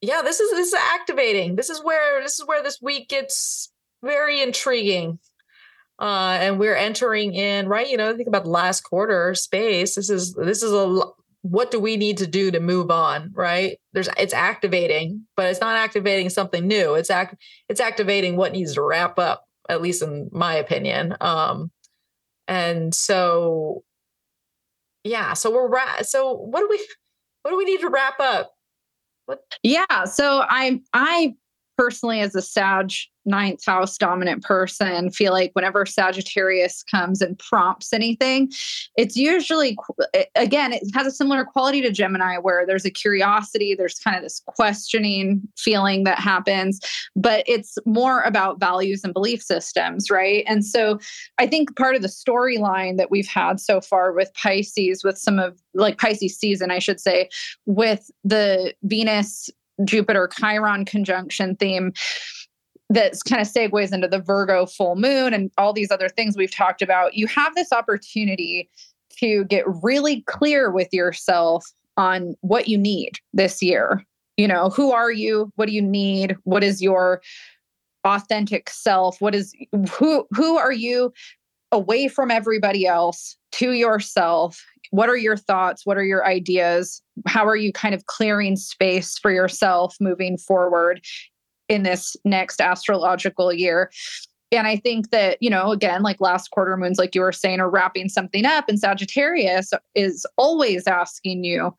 yeah, this is this is activating. This is where this is where this week gets very intriguing. Uh, and we're entering in right. You know, think about the last quarter space. This is this is a what do we need to do to move on right? There's it's activating but it's not activating something new. It's act it's activating what needs to wrap up at least in my opinion. Um and so yeah so we're ra- so what do we what do we need to wrap up? What yeah so i i personally as a sag ninth house dominant person feel like whenever Sagittarius comes and prompts anything, it's usually, again, it has a similar quality to Gemini where there's a curiosity, there's kind of this questioning feeling that happens, but it's more about values and belief systems, right? And so I think part of the storyline that we've had so far with Pisces, with some of like Pisces season, I should say, with the Venus Jupiter Chiron conjunction theme that kind of segues into the Virgo full moon and all these other things we've talked about. You have this opportunity to get really clear with yourself on what you need this year. You know, who are you? What do you need? What is your authentic self? What is who who are you away from everybody else to yourself? What are your thoughts? What are your ideas? How are you kind of clearing space for yourself moving forward in this next astrological year? And I think that, you know, again, like last quarter moons, like you were saying, are wrapping something up. And Sagittarius is always asking you,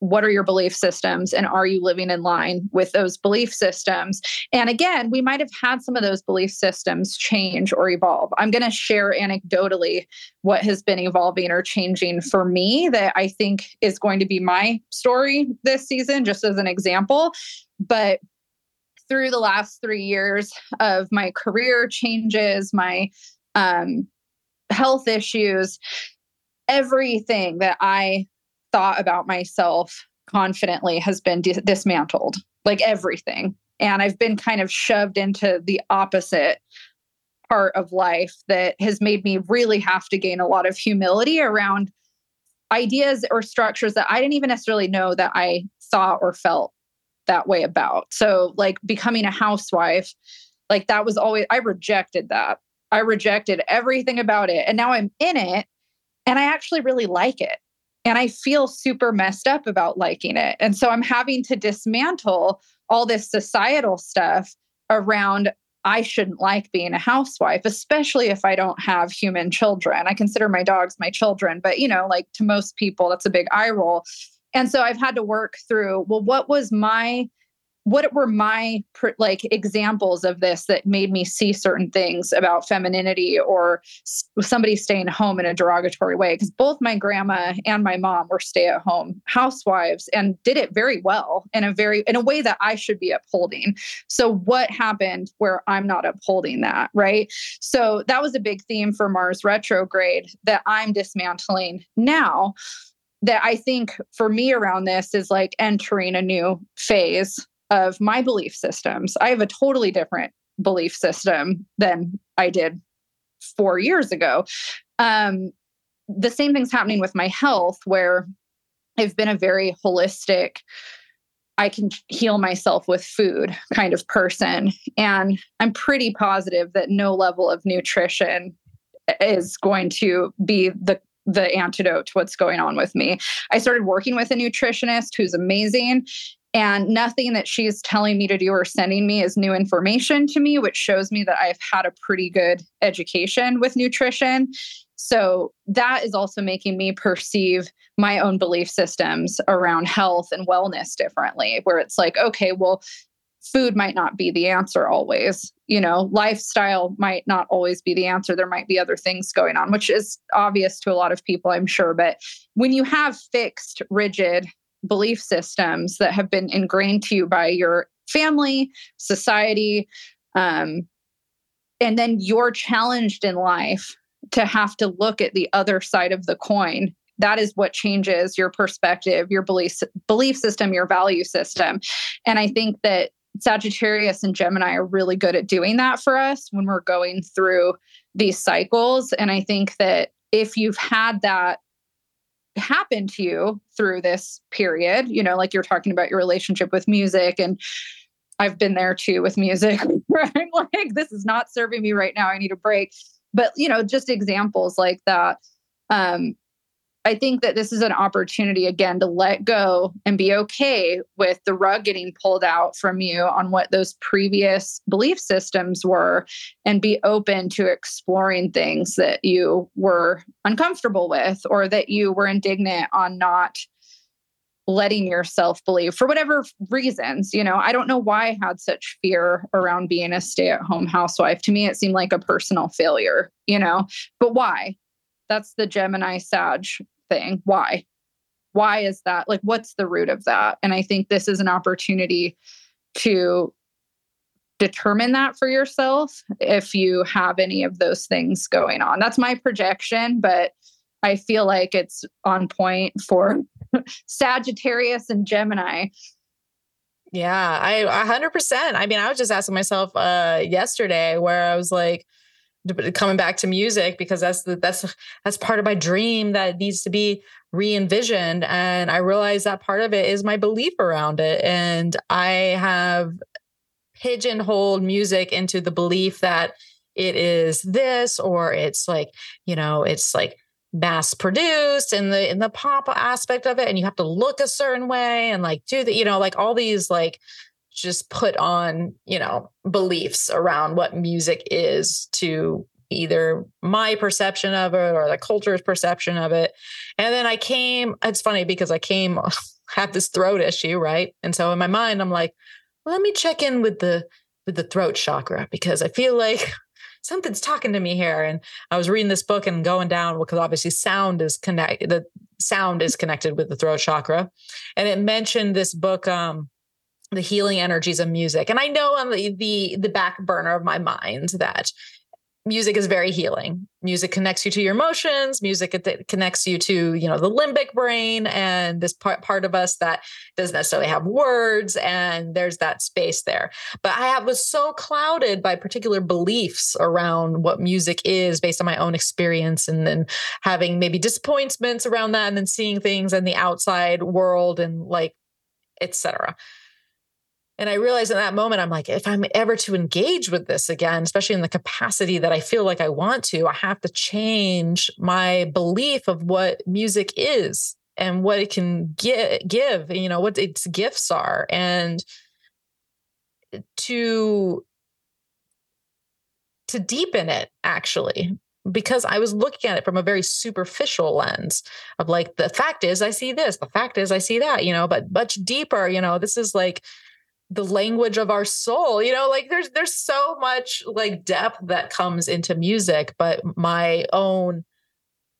what are your belief systems and are you living in line with those belief systems? And again we might have had some of those belief systems change or evolve. I'm going to share anecdotally what has been evolving or changing for me that i think is going to be my story this season just as an example. But through the last three years of my career changes my um, health issues everything that i thought about myself confidently has been dis- dismantled, like everything. And I've been kind of shoved into the opposite part of life that has made me really have to gain a lot of humility around ideas or structures that I didn't even necessarily know that I thought or felt that way about. So, like becoming a housewife, like that was always, I rejected that. I rejected everything about it. And now I'm in it and I actually really like it. And I feel super messed up about liking it. And so I'm having to dismantle all this societal stuff around I shouldn't like being a housewife, especially if I don't have human children. I consider my dogs my children, but you know, like to most people, that's a big eye roll. And so I've had to work through, well, what was my what were my like examples of this that made me see certain things about femininity or somebody staying home in a derogatory way? Because both my grandma and my mom were stay at home housewives and did it very well in a very in a way that I should be upholding. So what happened where I'm not upholding that right? So that was a big theme for Mars retrograde that I'm dismantling now that I think for me around this is like entering a new phase of my belief systems. I have a totally different belief system than I did four years ago. Um, the same thing's happening with my health, where I've been a very holistic, I can heal myself with food kind of person. And I'm pretty positive that no level of nutrition is going to be the the antidote to what's going on with me. I started working with a nutritionist who's amazing and nothing that she's telling me to do or sending me is new information to me, which shows me that I've had a pretty good education with nutrition. So that is also making me perceive my own belief systems around health and wellness differently, where it's like, okay, well, food might not be the answer always. You know, lifestyle might not always be the answer. There might be other things going on, which is obvious to a lot of people, I'm sure. But when you have fixed, rigid belief systems that have been ingrained to you by your family, society, um, and then you're challenged in life to have to look at the other side of the coin. That is what changes your perspective your belief belief system your value system. And i think that sagittarius and gemini are really good at doing that for us when we're going through these cycles. And i think that if you've had that happen to you through this period you know like you're talking about your relationship with music and i've been there too with music i'm like this is not serving me right now. I need a break. But you know just examples like that um I think that this is an opportunity again to let go and be okay with the rug getting pulled out from you on what those previous belief systems were and be open to exploring things that you were uncomfortable with or that you were indignant on not letting yourself believe for whatever reasons. You know, I don't know why I had such fear around being a stay at home housewife. To me, it seemed like a personal failure, you know, but why? That's the Gemini Sag thing. Why? Why is that? Like, what's the root of that? And I think this is an opportunity to determine that for yourself if you have any of those things going on. That's my projection, but I feel like it's on point for Sagittarius and Gemini. Yeah, I 100%. I mean, I was just asking myself uh yesterday where I was like, coming back to music because that's the, that's that's part of my dream that needs to be re-envisioned and i realize that part of it is my belief around it and i have pigeonholed music into the belief that it is this or it's like you know it's like mass produced and the in the pop aspect of it and you have to look a certain way and like do the you know like all these like just put on, you know, beliefs around what music is to either my perception of it or the culture's perception of it. And then I came, it's funny because I came had this throat issue, right? And so in my mind, I'm like, well, let me check in with the with the throat chakra because I feel like something's talking to me here. And I was reading this book and going down because obviously sound is connected. The sound is connected with the throat chakra, and it mentioned this book. Um, the healing energies of music. And I know on the, the the back burner of my mind that music is very healing. Music connects you to your emotions. Music connects you to, you know, the limbic brain and this part, part of us that doesn't necessarily have words. And there's that space there. But I have, was so clouded by particular beliefs around what music is based on my own experience and then having maybe disappointments around that and then seeing things in the outside world and like, etc. And I realized in that moment, I'm like, if I'm ever to engage with this again, especially in the capacity that I feel like I want to, I have to change my belief of what music is and what it can give, give you know, what its gifts are. And to to deepen it actually because I was looking at it from a very superficial lens of like the fact is I see this, the fact is I see that, you know, but much deeper, you know, this is like the language of our soul, you know, like there's there's so much like depth that comes into music, but my own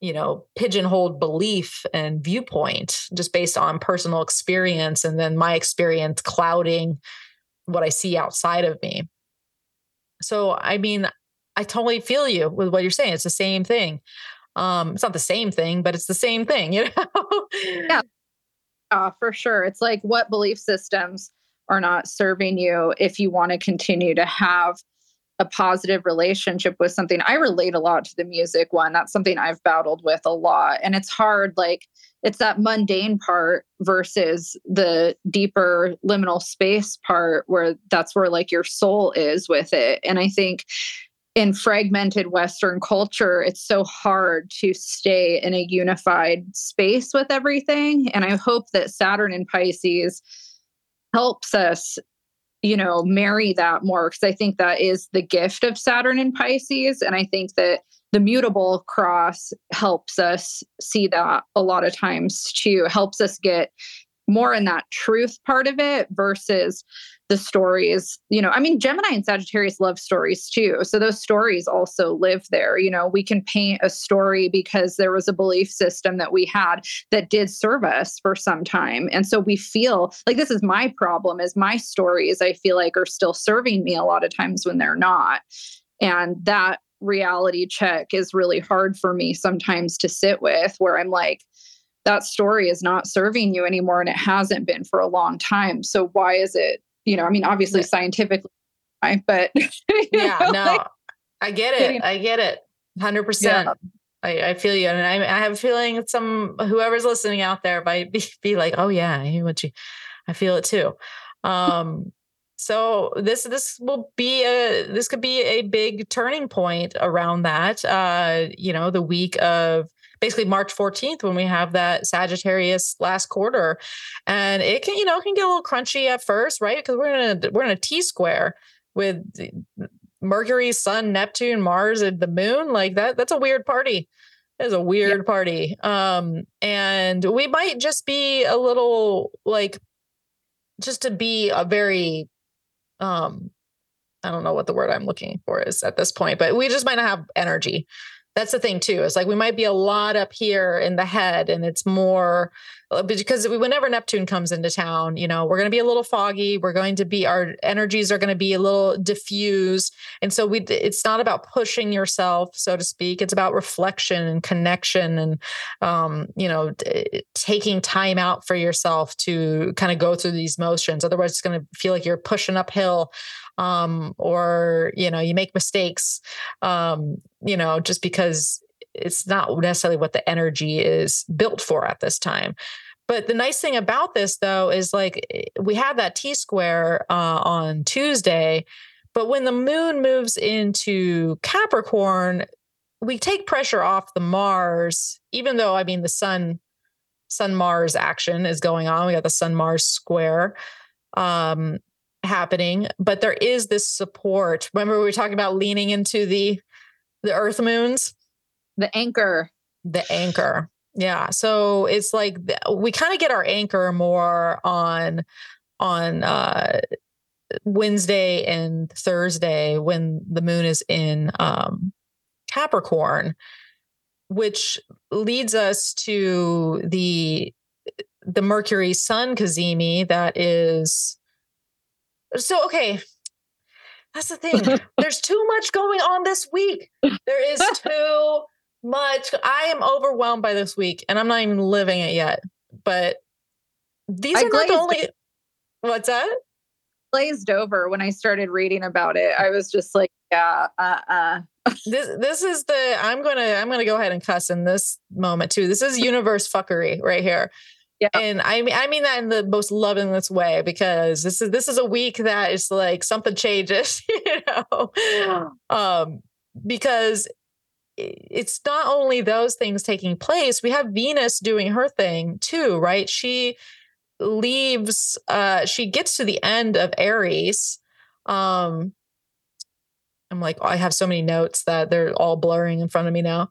you know pigeonholed belief and viewpoint just based on personal experience and then my experience clouding what i see outside of me so i mean I totally feel you with what you're saying. It's the same thing. Um, it's not the same thing, but it's the same thing, you know? yeah. Uh, for sure. It's like what belief systems are not serving you if you want to continue to have a positive relationship with something. I relate a lot to the music one. That's something I've battled with a lot. And it's hard, like, it's that mundane part versus the deeper liminal space part where that's where like your soul is with it. And I think in fragmented Western culture, it's so hard to stay in a unified space with everything. And I hope that Saturn in Pisces helps us, you know, marry that more because I think that is the gift of Saturn in Pisces. And I think that the mutable cross helps us see that a lot of times too, helps us get more in that truth part of it versus the stories you know i mean gemini and sagittarius love stories too. So those stories also live there. You know we can paint a story because there was a belief system that we had that did serve us for some time. And so we feel like this is my problem is my stories i feel like are still serving me a lot of times when they're not. And that reality check is really hard for me sometimes to sit with where i'm like that story is not serving you anymore and it hasn't been for a long time. So why is it you know, I mean, obviously yeah. scientifically, but yeah, know, no, like, I get it. I get it. Hundred yeah. percent. I, I feel you, and I, I have a feeling some whoever's listening out there might be, be like, "Oh yeah, I what you, I feel it too." Um, so this this will be a this could be a big turning point around that. Uh, you know, the week of basically March 14th when we have that Sagittarius last quarter. And it can, you know, can get a little crunchy at first, right? Because we're in a we're in a T square with Mercury, Sun, Neptune, Mars, and the moon. Like that, that's a weird party. It's a weird party. Um, and we might just be a little like just to be a very um I don't know what the word I'm looking for is at this point, but we just might not have energy that's the thing too it's like we might be a lot up here in the head and it's more uh, because whenever neptune comes into town you know we're going to be a little foggy we're going to be our energies are going to be a little diffused. And so we it's not about pushing yourself so to speak it's about reflection and connection and um, you know taking time out for yourself to kind of go through these motions. Otherwise it's going to feel like you're pushing uphill um, or you know you make mistakes um, you know just because it's not necessarily what the energy is built for at this time. But the nice thing about this though is like eh, we had that t square uh, on tuesday but when the moon moves into capricorn we take pressure off the mars even though i mean the sun sun mars action is going on. We got the sun mars square. Um happening, but there is this support. Remember, we were talking about leaning into the the earth moons, the anchor, the anchor. Yeah. So it's like we kind of get our anchor more on on uh Wednesday and Thursday when the moon is in um Capricorn, which leads us to the the Mercury Sun cazimi that is so okay. That's the thing. There's too much going on this week. There is too much. I am overwhelmed by this week and i'm not even living it yet. But these I are not the only it. what's that? glazed over when i started reading about it. I was just like yeah uh-uh. This this is the i'm gonna i'm gonna go ahead and cuss in this moment too. This is universe fuckery right here yeah. And I mean I mean that in the most lovingest way because this is this is a week that is like something changes, you know. Yeah. Um because it's not only those things taking place, we have Venus doing her thing too, right? She leaves uh she gets to the end of Aries Um, I'm like, I have so many notes that they're all blurring in front of me now.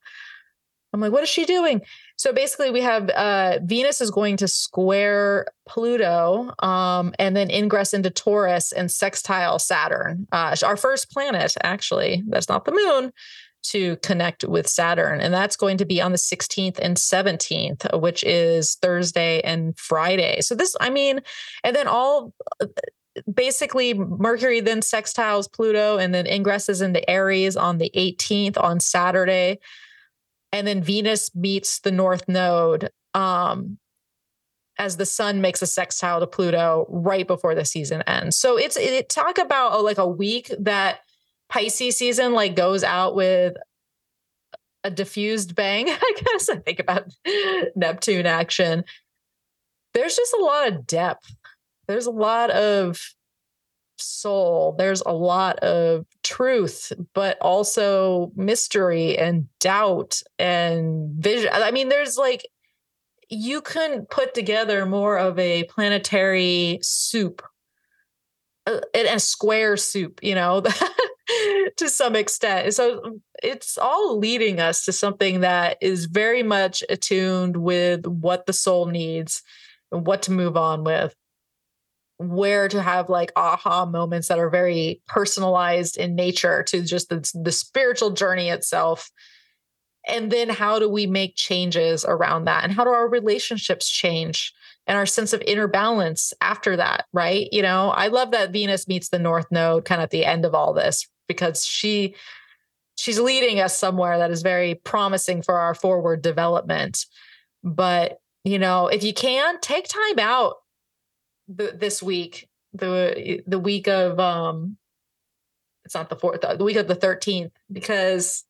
I'm like, what is she doing? So basically, we have uh, Venus is going to square Pluto um, and then ingress into Taurus and sextile Saturn. Uh, our first planet, actually, that's not the moon, to connect with Saturn. And that's going to be on the 16th and 17th, which is Thursday and Friday. So this, I mean, and then all basically Mercury then sextiles Pluto and then ingresses into Aries on the 18th on Saturday. And then Venus meets the North Node um, as the sun makes a sextile to Pluto right before the season ends. So it's it talk about oh, like a week that Pisces season like goes out with a diffused bang. I guess I think about Neptune action. There's just a lot of depth there's a lot of soul there's a lot of truth but also mystery and doubt and vision. I mean there's like you couldn't put together more of a planetary soup uh, a, a square soup you know to some extent. So it's all leading us to something that is very much attuned with what the soul needs and what to move on with where to have like aha moments that are very personalized in nature to just the, the spiritual journey itself. And then how do we make changes around that? And how do our relationships change? And our sense of inner balance after that right? You know i love that venus meets the north node kind of at the end of all this because she she's leading us somewhere that is very promising for our forward development. But you know if you can take time out the, this week, the the week of um, it's not the fourth, the week of the thirteenth, because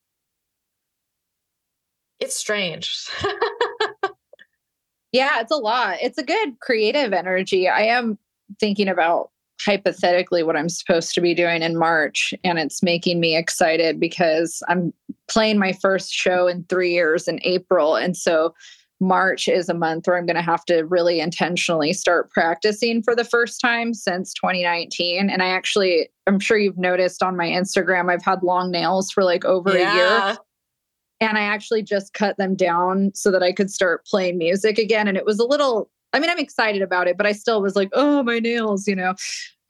it's strange. yeah, it's a lot. It's a good creative energy. I am thinking about hypothetically what I'm supposed to be doing in March. And it's making me excited because I'm playing my first show in three years in April. And so March is a month where I'm going to have to really intentionally start practicing for the first time since 2019. And I actually, I'm sure you've noticed on my Instagram, I've had long nails for like over yeah. a year. And I actually just cut them down so that I could start playing music again. And it was a little, I mean, I'm excited about it, but I still was like, oh, my nails, you know.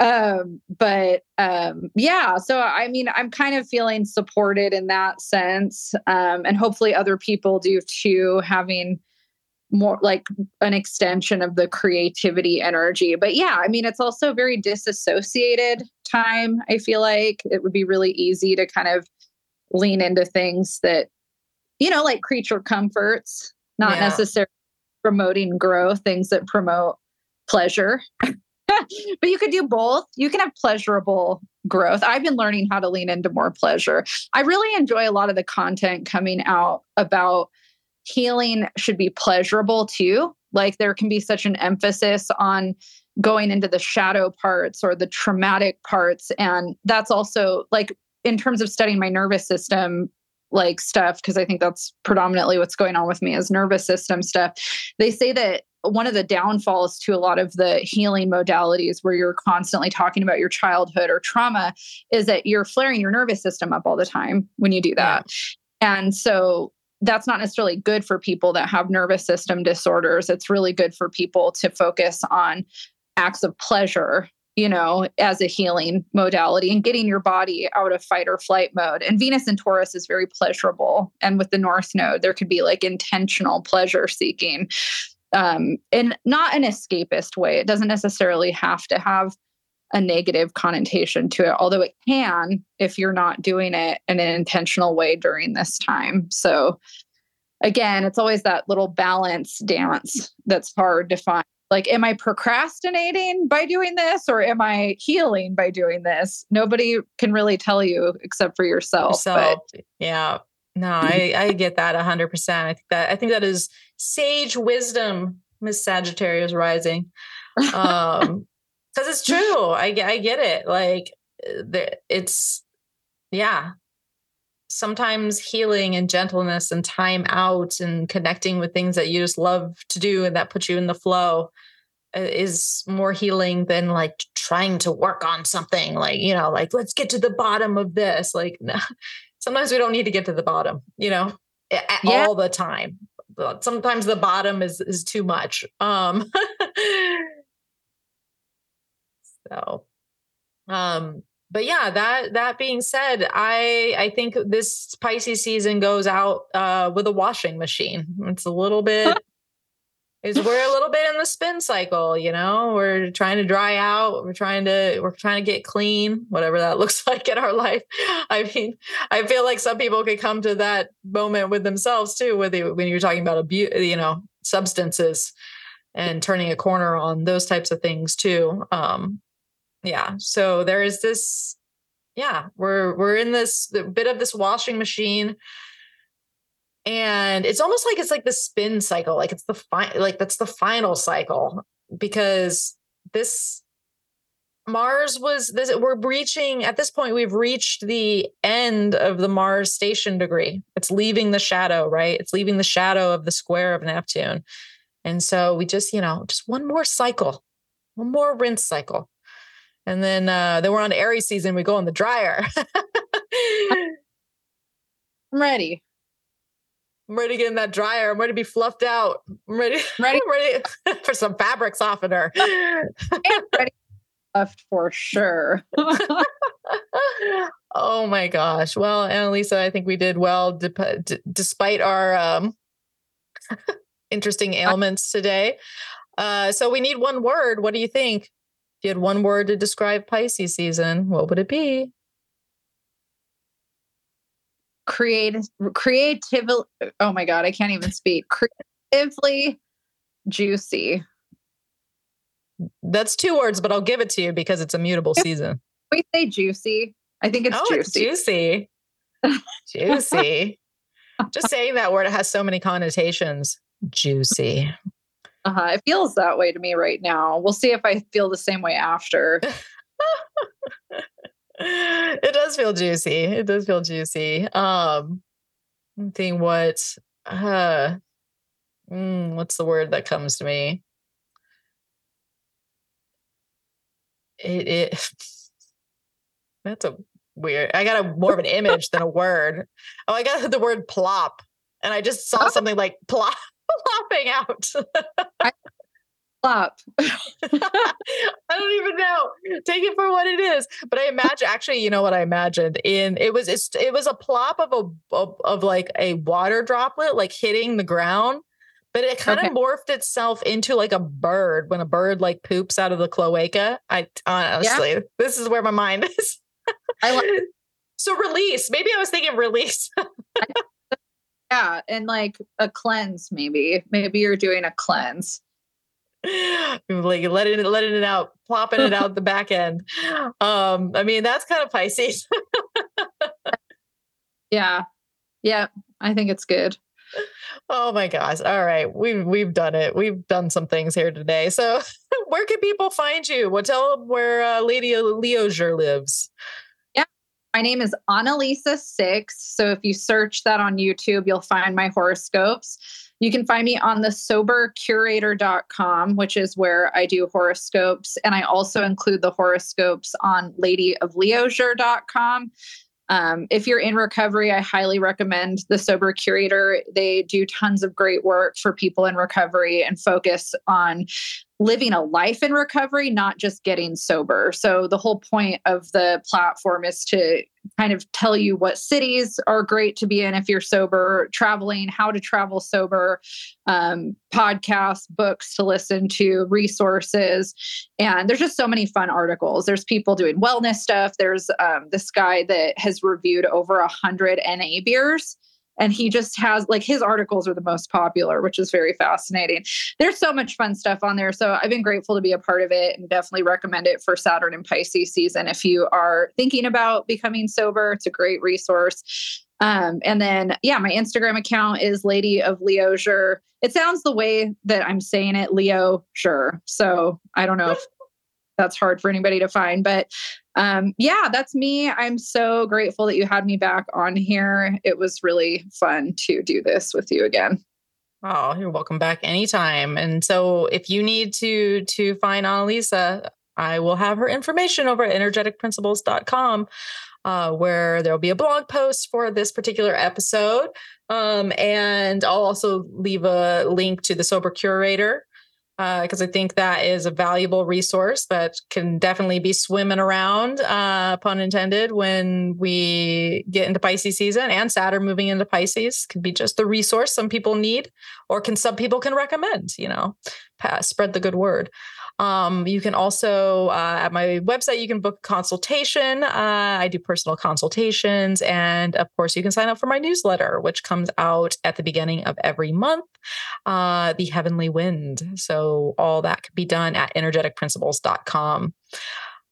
Um, but um, yeah, so I mean, I'm kind of feeling supported in that sense. Um, and hopefully other people do too, having more like an extension of the creativity energy. But yeah, I mean, it's also very disassociated time. I feel like it would be really easy to kind of lean into things that, you know, like creature comforts, not yeah. necessarily promoting growth, things that promote pleasure. but you could do both. You can have pleasurable growth. I've been learning how to lean into more pleasure. I really enjoy a lot of the content coming out about healing should be pleasurable too. Like there can be such an emphasis on going into the shadow parts or the traumatic parts. And that's also like in terms of studying my nervous system, like stuff, because I think that's predominantly what's going on with me is nervous system stuff. They say that one of the downfalls to a lot of the healing modalities where you're constantly talking about your childhood or trauma is that you're flaring your nervous system up all the time when you do that. Yeah. And so that's not necessarily good for people that have nervous system disorders. It's really good for people to focus on acts of pleasure, you know, as a healing modality and getting your body out of fight or flight mode. And Venus and Taurus is very pleasurable. And with the North Node, there could be like intentional pleasure seeking um, in not an escapist way. It doesn't necessarily have to have a negative connotation to it, although it can if you're not doing it in an intentional way during this time. So, again, it's always that little balance dance that's hard to find. Like, am I procrastinating by doing this or am I healing by doing this? Nobody can really tell you except for yourself. yourself. But yeah. No, I, I get that hundred percent. I think that I think that is sage wisdom, Miss Sagittarius rising. Um because it's true. I I get it. Like uh, it's yeah. Sometimes healing and gentleness and time out and connecting with things that you just love to do and that put you in the flow uh, is more healing than like trying to work on something like you know like let's get to the bottom of this like no. sometimes we don't need to get to the bottom you know yeah. all the time sometimes the bottom is is too much um so um but yeah that that being said i i think this pisces season goes out uh with a washing machine. It's a little bit is we're a little bit in the spin cycle you know? We're trying to dry out we're trying to we're trying to get clean whatever that looks like in our life. I mean i feel like some people could come to that moment with themselves too with you when you're talking about abuse you know substances and turning a corner on those types of things too um yeah so there is this yeah we're we're in this bit of this washing machine. And it's almost like it's like the spin cycle like it's the fi- like that's the final cycle because this mars was this we're reaching at this point we've reached the end of the mars station degree. It's leaving the shadow right? It's leaving the shadow of the square of neptune. And so we just you know just one more cycle one more rinse cycle and then uh then we're on aries season we go in the dryer i'm ready I'm ready to get in that dryer. I'm ready to be fluffed out. I'm ready. Ready, I'm ready for some fabric softener. ready left for sure. oh my gosh. Well, Annalisa, I think we did well d- despite our um, interesting ailments today. Uh, so we need one word. What do you think? If you had one word to describe Pisces season, what would it be? creative creatively oh my god i can't even speak. Creatively juicy. That's two words but i'll give it to you because it's a mutable season. we say juicy i think it's oh, juicy. it's juicy. Juicy. Just saying that word it has so many connotations. Juicy uh-huh. it feels that way to me right now we'll see if i feel the same way after it does feel juicy. It does feel juicy. Um, I'm thinking what, uh, mm, what's the word that comes to me? It, it that's a weird. I got a more of an image than a word. Oh, I got the word plop, and I just saw oh. something like plop plopping out. I flop. I don't even know. Take it for what it is. But I imagine actually, you know what I imagined in it was it's, it was a plop of a of, of like a water droplet like hitting the ground. But it kind okay. of morphed itself into like a bird when a bird like poops out of the cloaca. I honestly, yeah. this is where my mind is. I like so release. Maybe I was thinking release. Yeah, and like a cleanse, maybe. Maybe you're doing a cleanse like letting it letting it out, plopping it out the back end. Um, I mean, that's kind of Pisces. yeah. Yeah. I think it's good. Oh my gosh. All right. We've we've done it. We've done some things here today. So where can people find you? Well, tell them where uh, Lady Leosier lives. My name is Annalisa Six. So if you search that on YouTube, you'll find my horoscopes. You can find me on the sobercurator.com, which is where I do horoscopes. And I also include the horoscopes on ladyofleosier.com. Um, if you're in recovery, I highly recommend the Sober Curator. They do tons of great work for people in recovery and focus on living a life in recovery, not just getting sober. So, the whole point of the platform is to kind of tell you what cities are great to be in if you're sober, traveling, how to travel sober, um, podcasts, books to listen to, resources. And there's just so many fun articles. There's people doing wellness stuff. There's um, this guy that has reviewed over a hundred NA beers and he just has like his articles are the most popular which is very fascinating. There's so much fun stuff on there so i've been grateful to be a part of it and definitely recommend it for saturn and pisces season if you are thinking about becoming sober. It's a great resource. Um, and then yeah my instagram account is lady of leosier it sounds the way that i'm saying it leo sure so i don't know if that's hard for anybody to find. But um, yeah, that's me. I'm so grateful that you had me back on here. It was really fun to do this with you again. Oh, you're welcome back anytime. And so if you need to to find Annalisa, I will have her information over at energeticprinciples.com. Uh, where there'll be a blog post for this particular episode. Um, and I'll also leave a link to the Sober Curator because uh, I think that is a valuable resource that can definitely be swimming around, uh, pun intended, when we get into Pisces season and Saturn moving into Pisces could be just the resource some people need, or can some people can recommend. You know, pass, spread the good word. Um, you can also, uh, at my website, you can book a consultation. Uh, I do personal consultations. And of course, you can sign up for my newsletter, which comes out at the beginning of every month, uh, The Heavenly Wind. So all that can be done at energeticprinciples.com.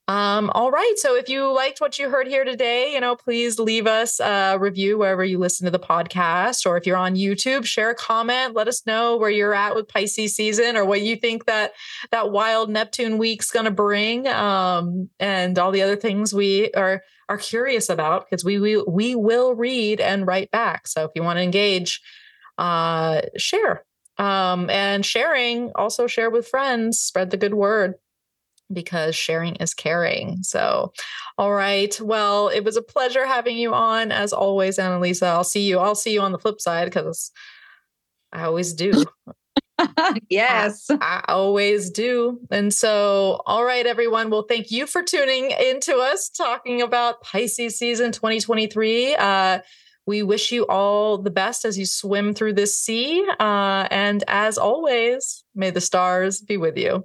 Um, all right. So if you liked what you heard here today, you know, please leave us a review wherever you listen to the podcast. Or if you're on YouTube, share a comment. Let us know where you're at with Pisces season or what you think that that wild Neptune week's going to bring, um, and all the other things we are are curious about because we we we will read and write back. So if you want to engage, uh, share. Um, and sharing, also share with friends, spread the good word because sharing is caring. So, all right. Well, it was a pleasure having you on as always, Annalisa. I'll see you. I'll see you on the flip side because I always do. yes. I, I, always do. And so, all right, everyone. Well, thank you for tuning into us talking about Pisces season 2023. Uh, we wish you all the best as you swim through this sea. Uh, and as always, may the stars be with you.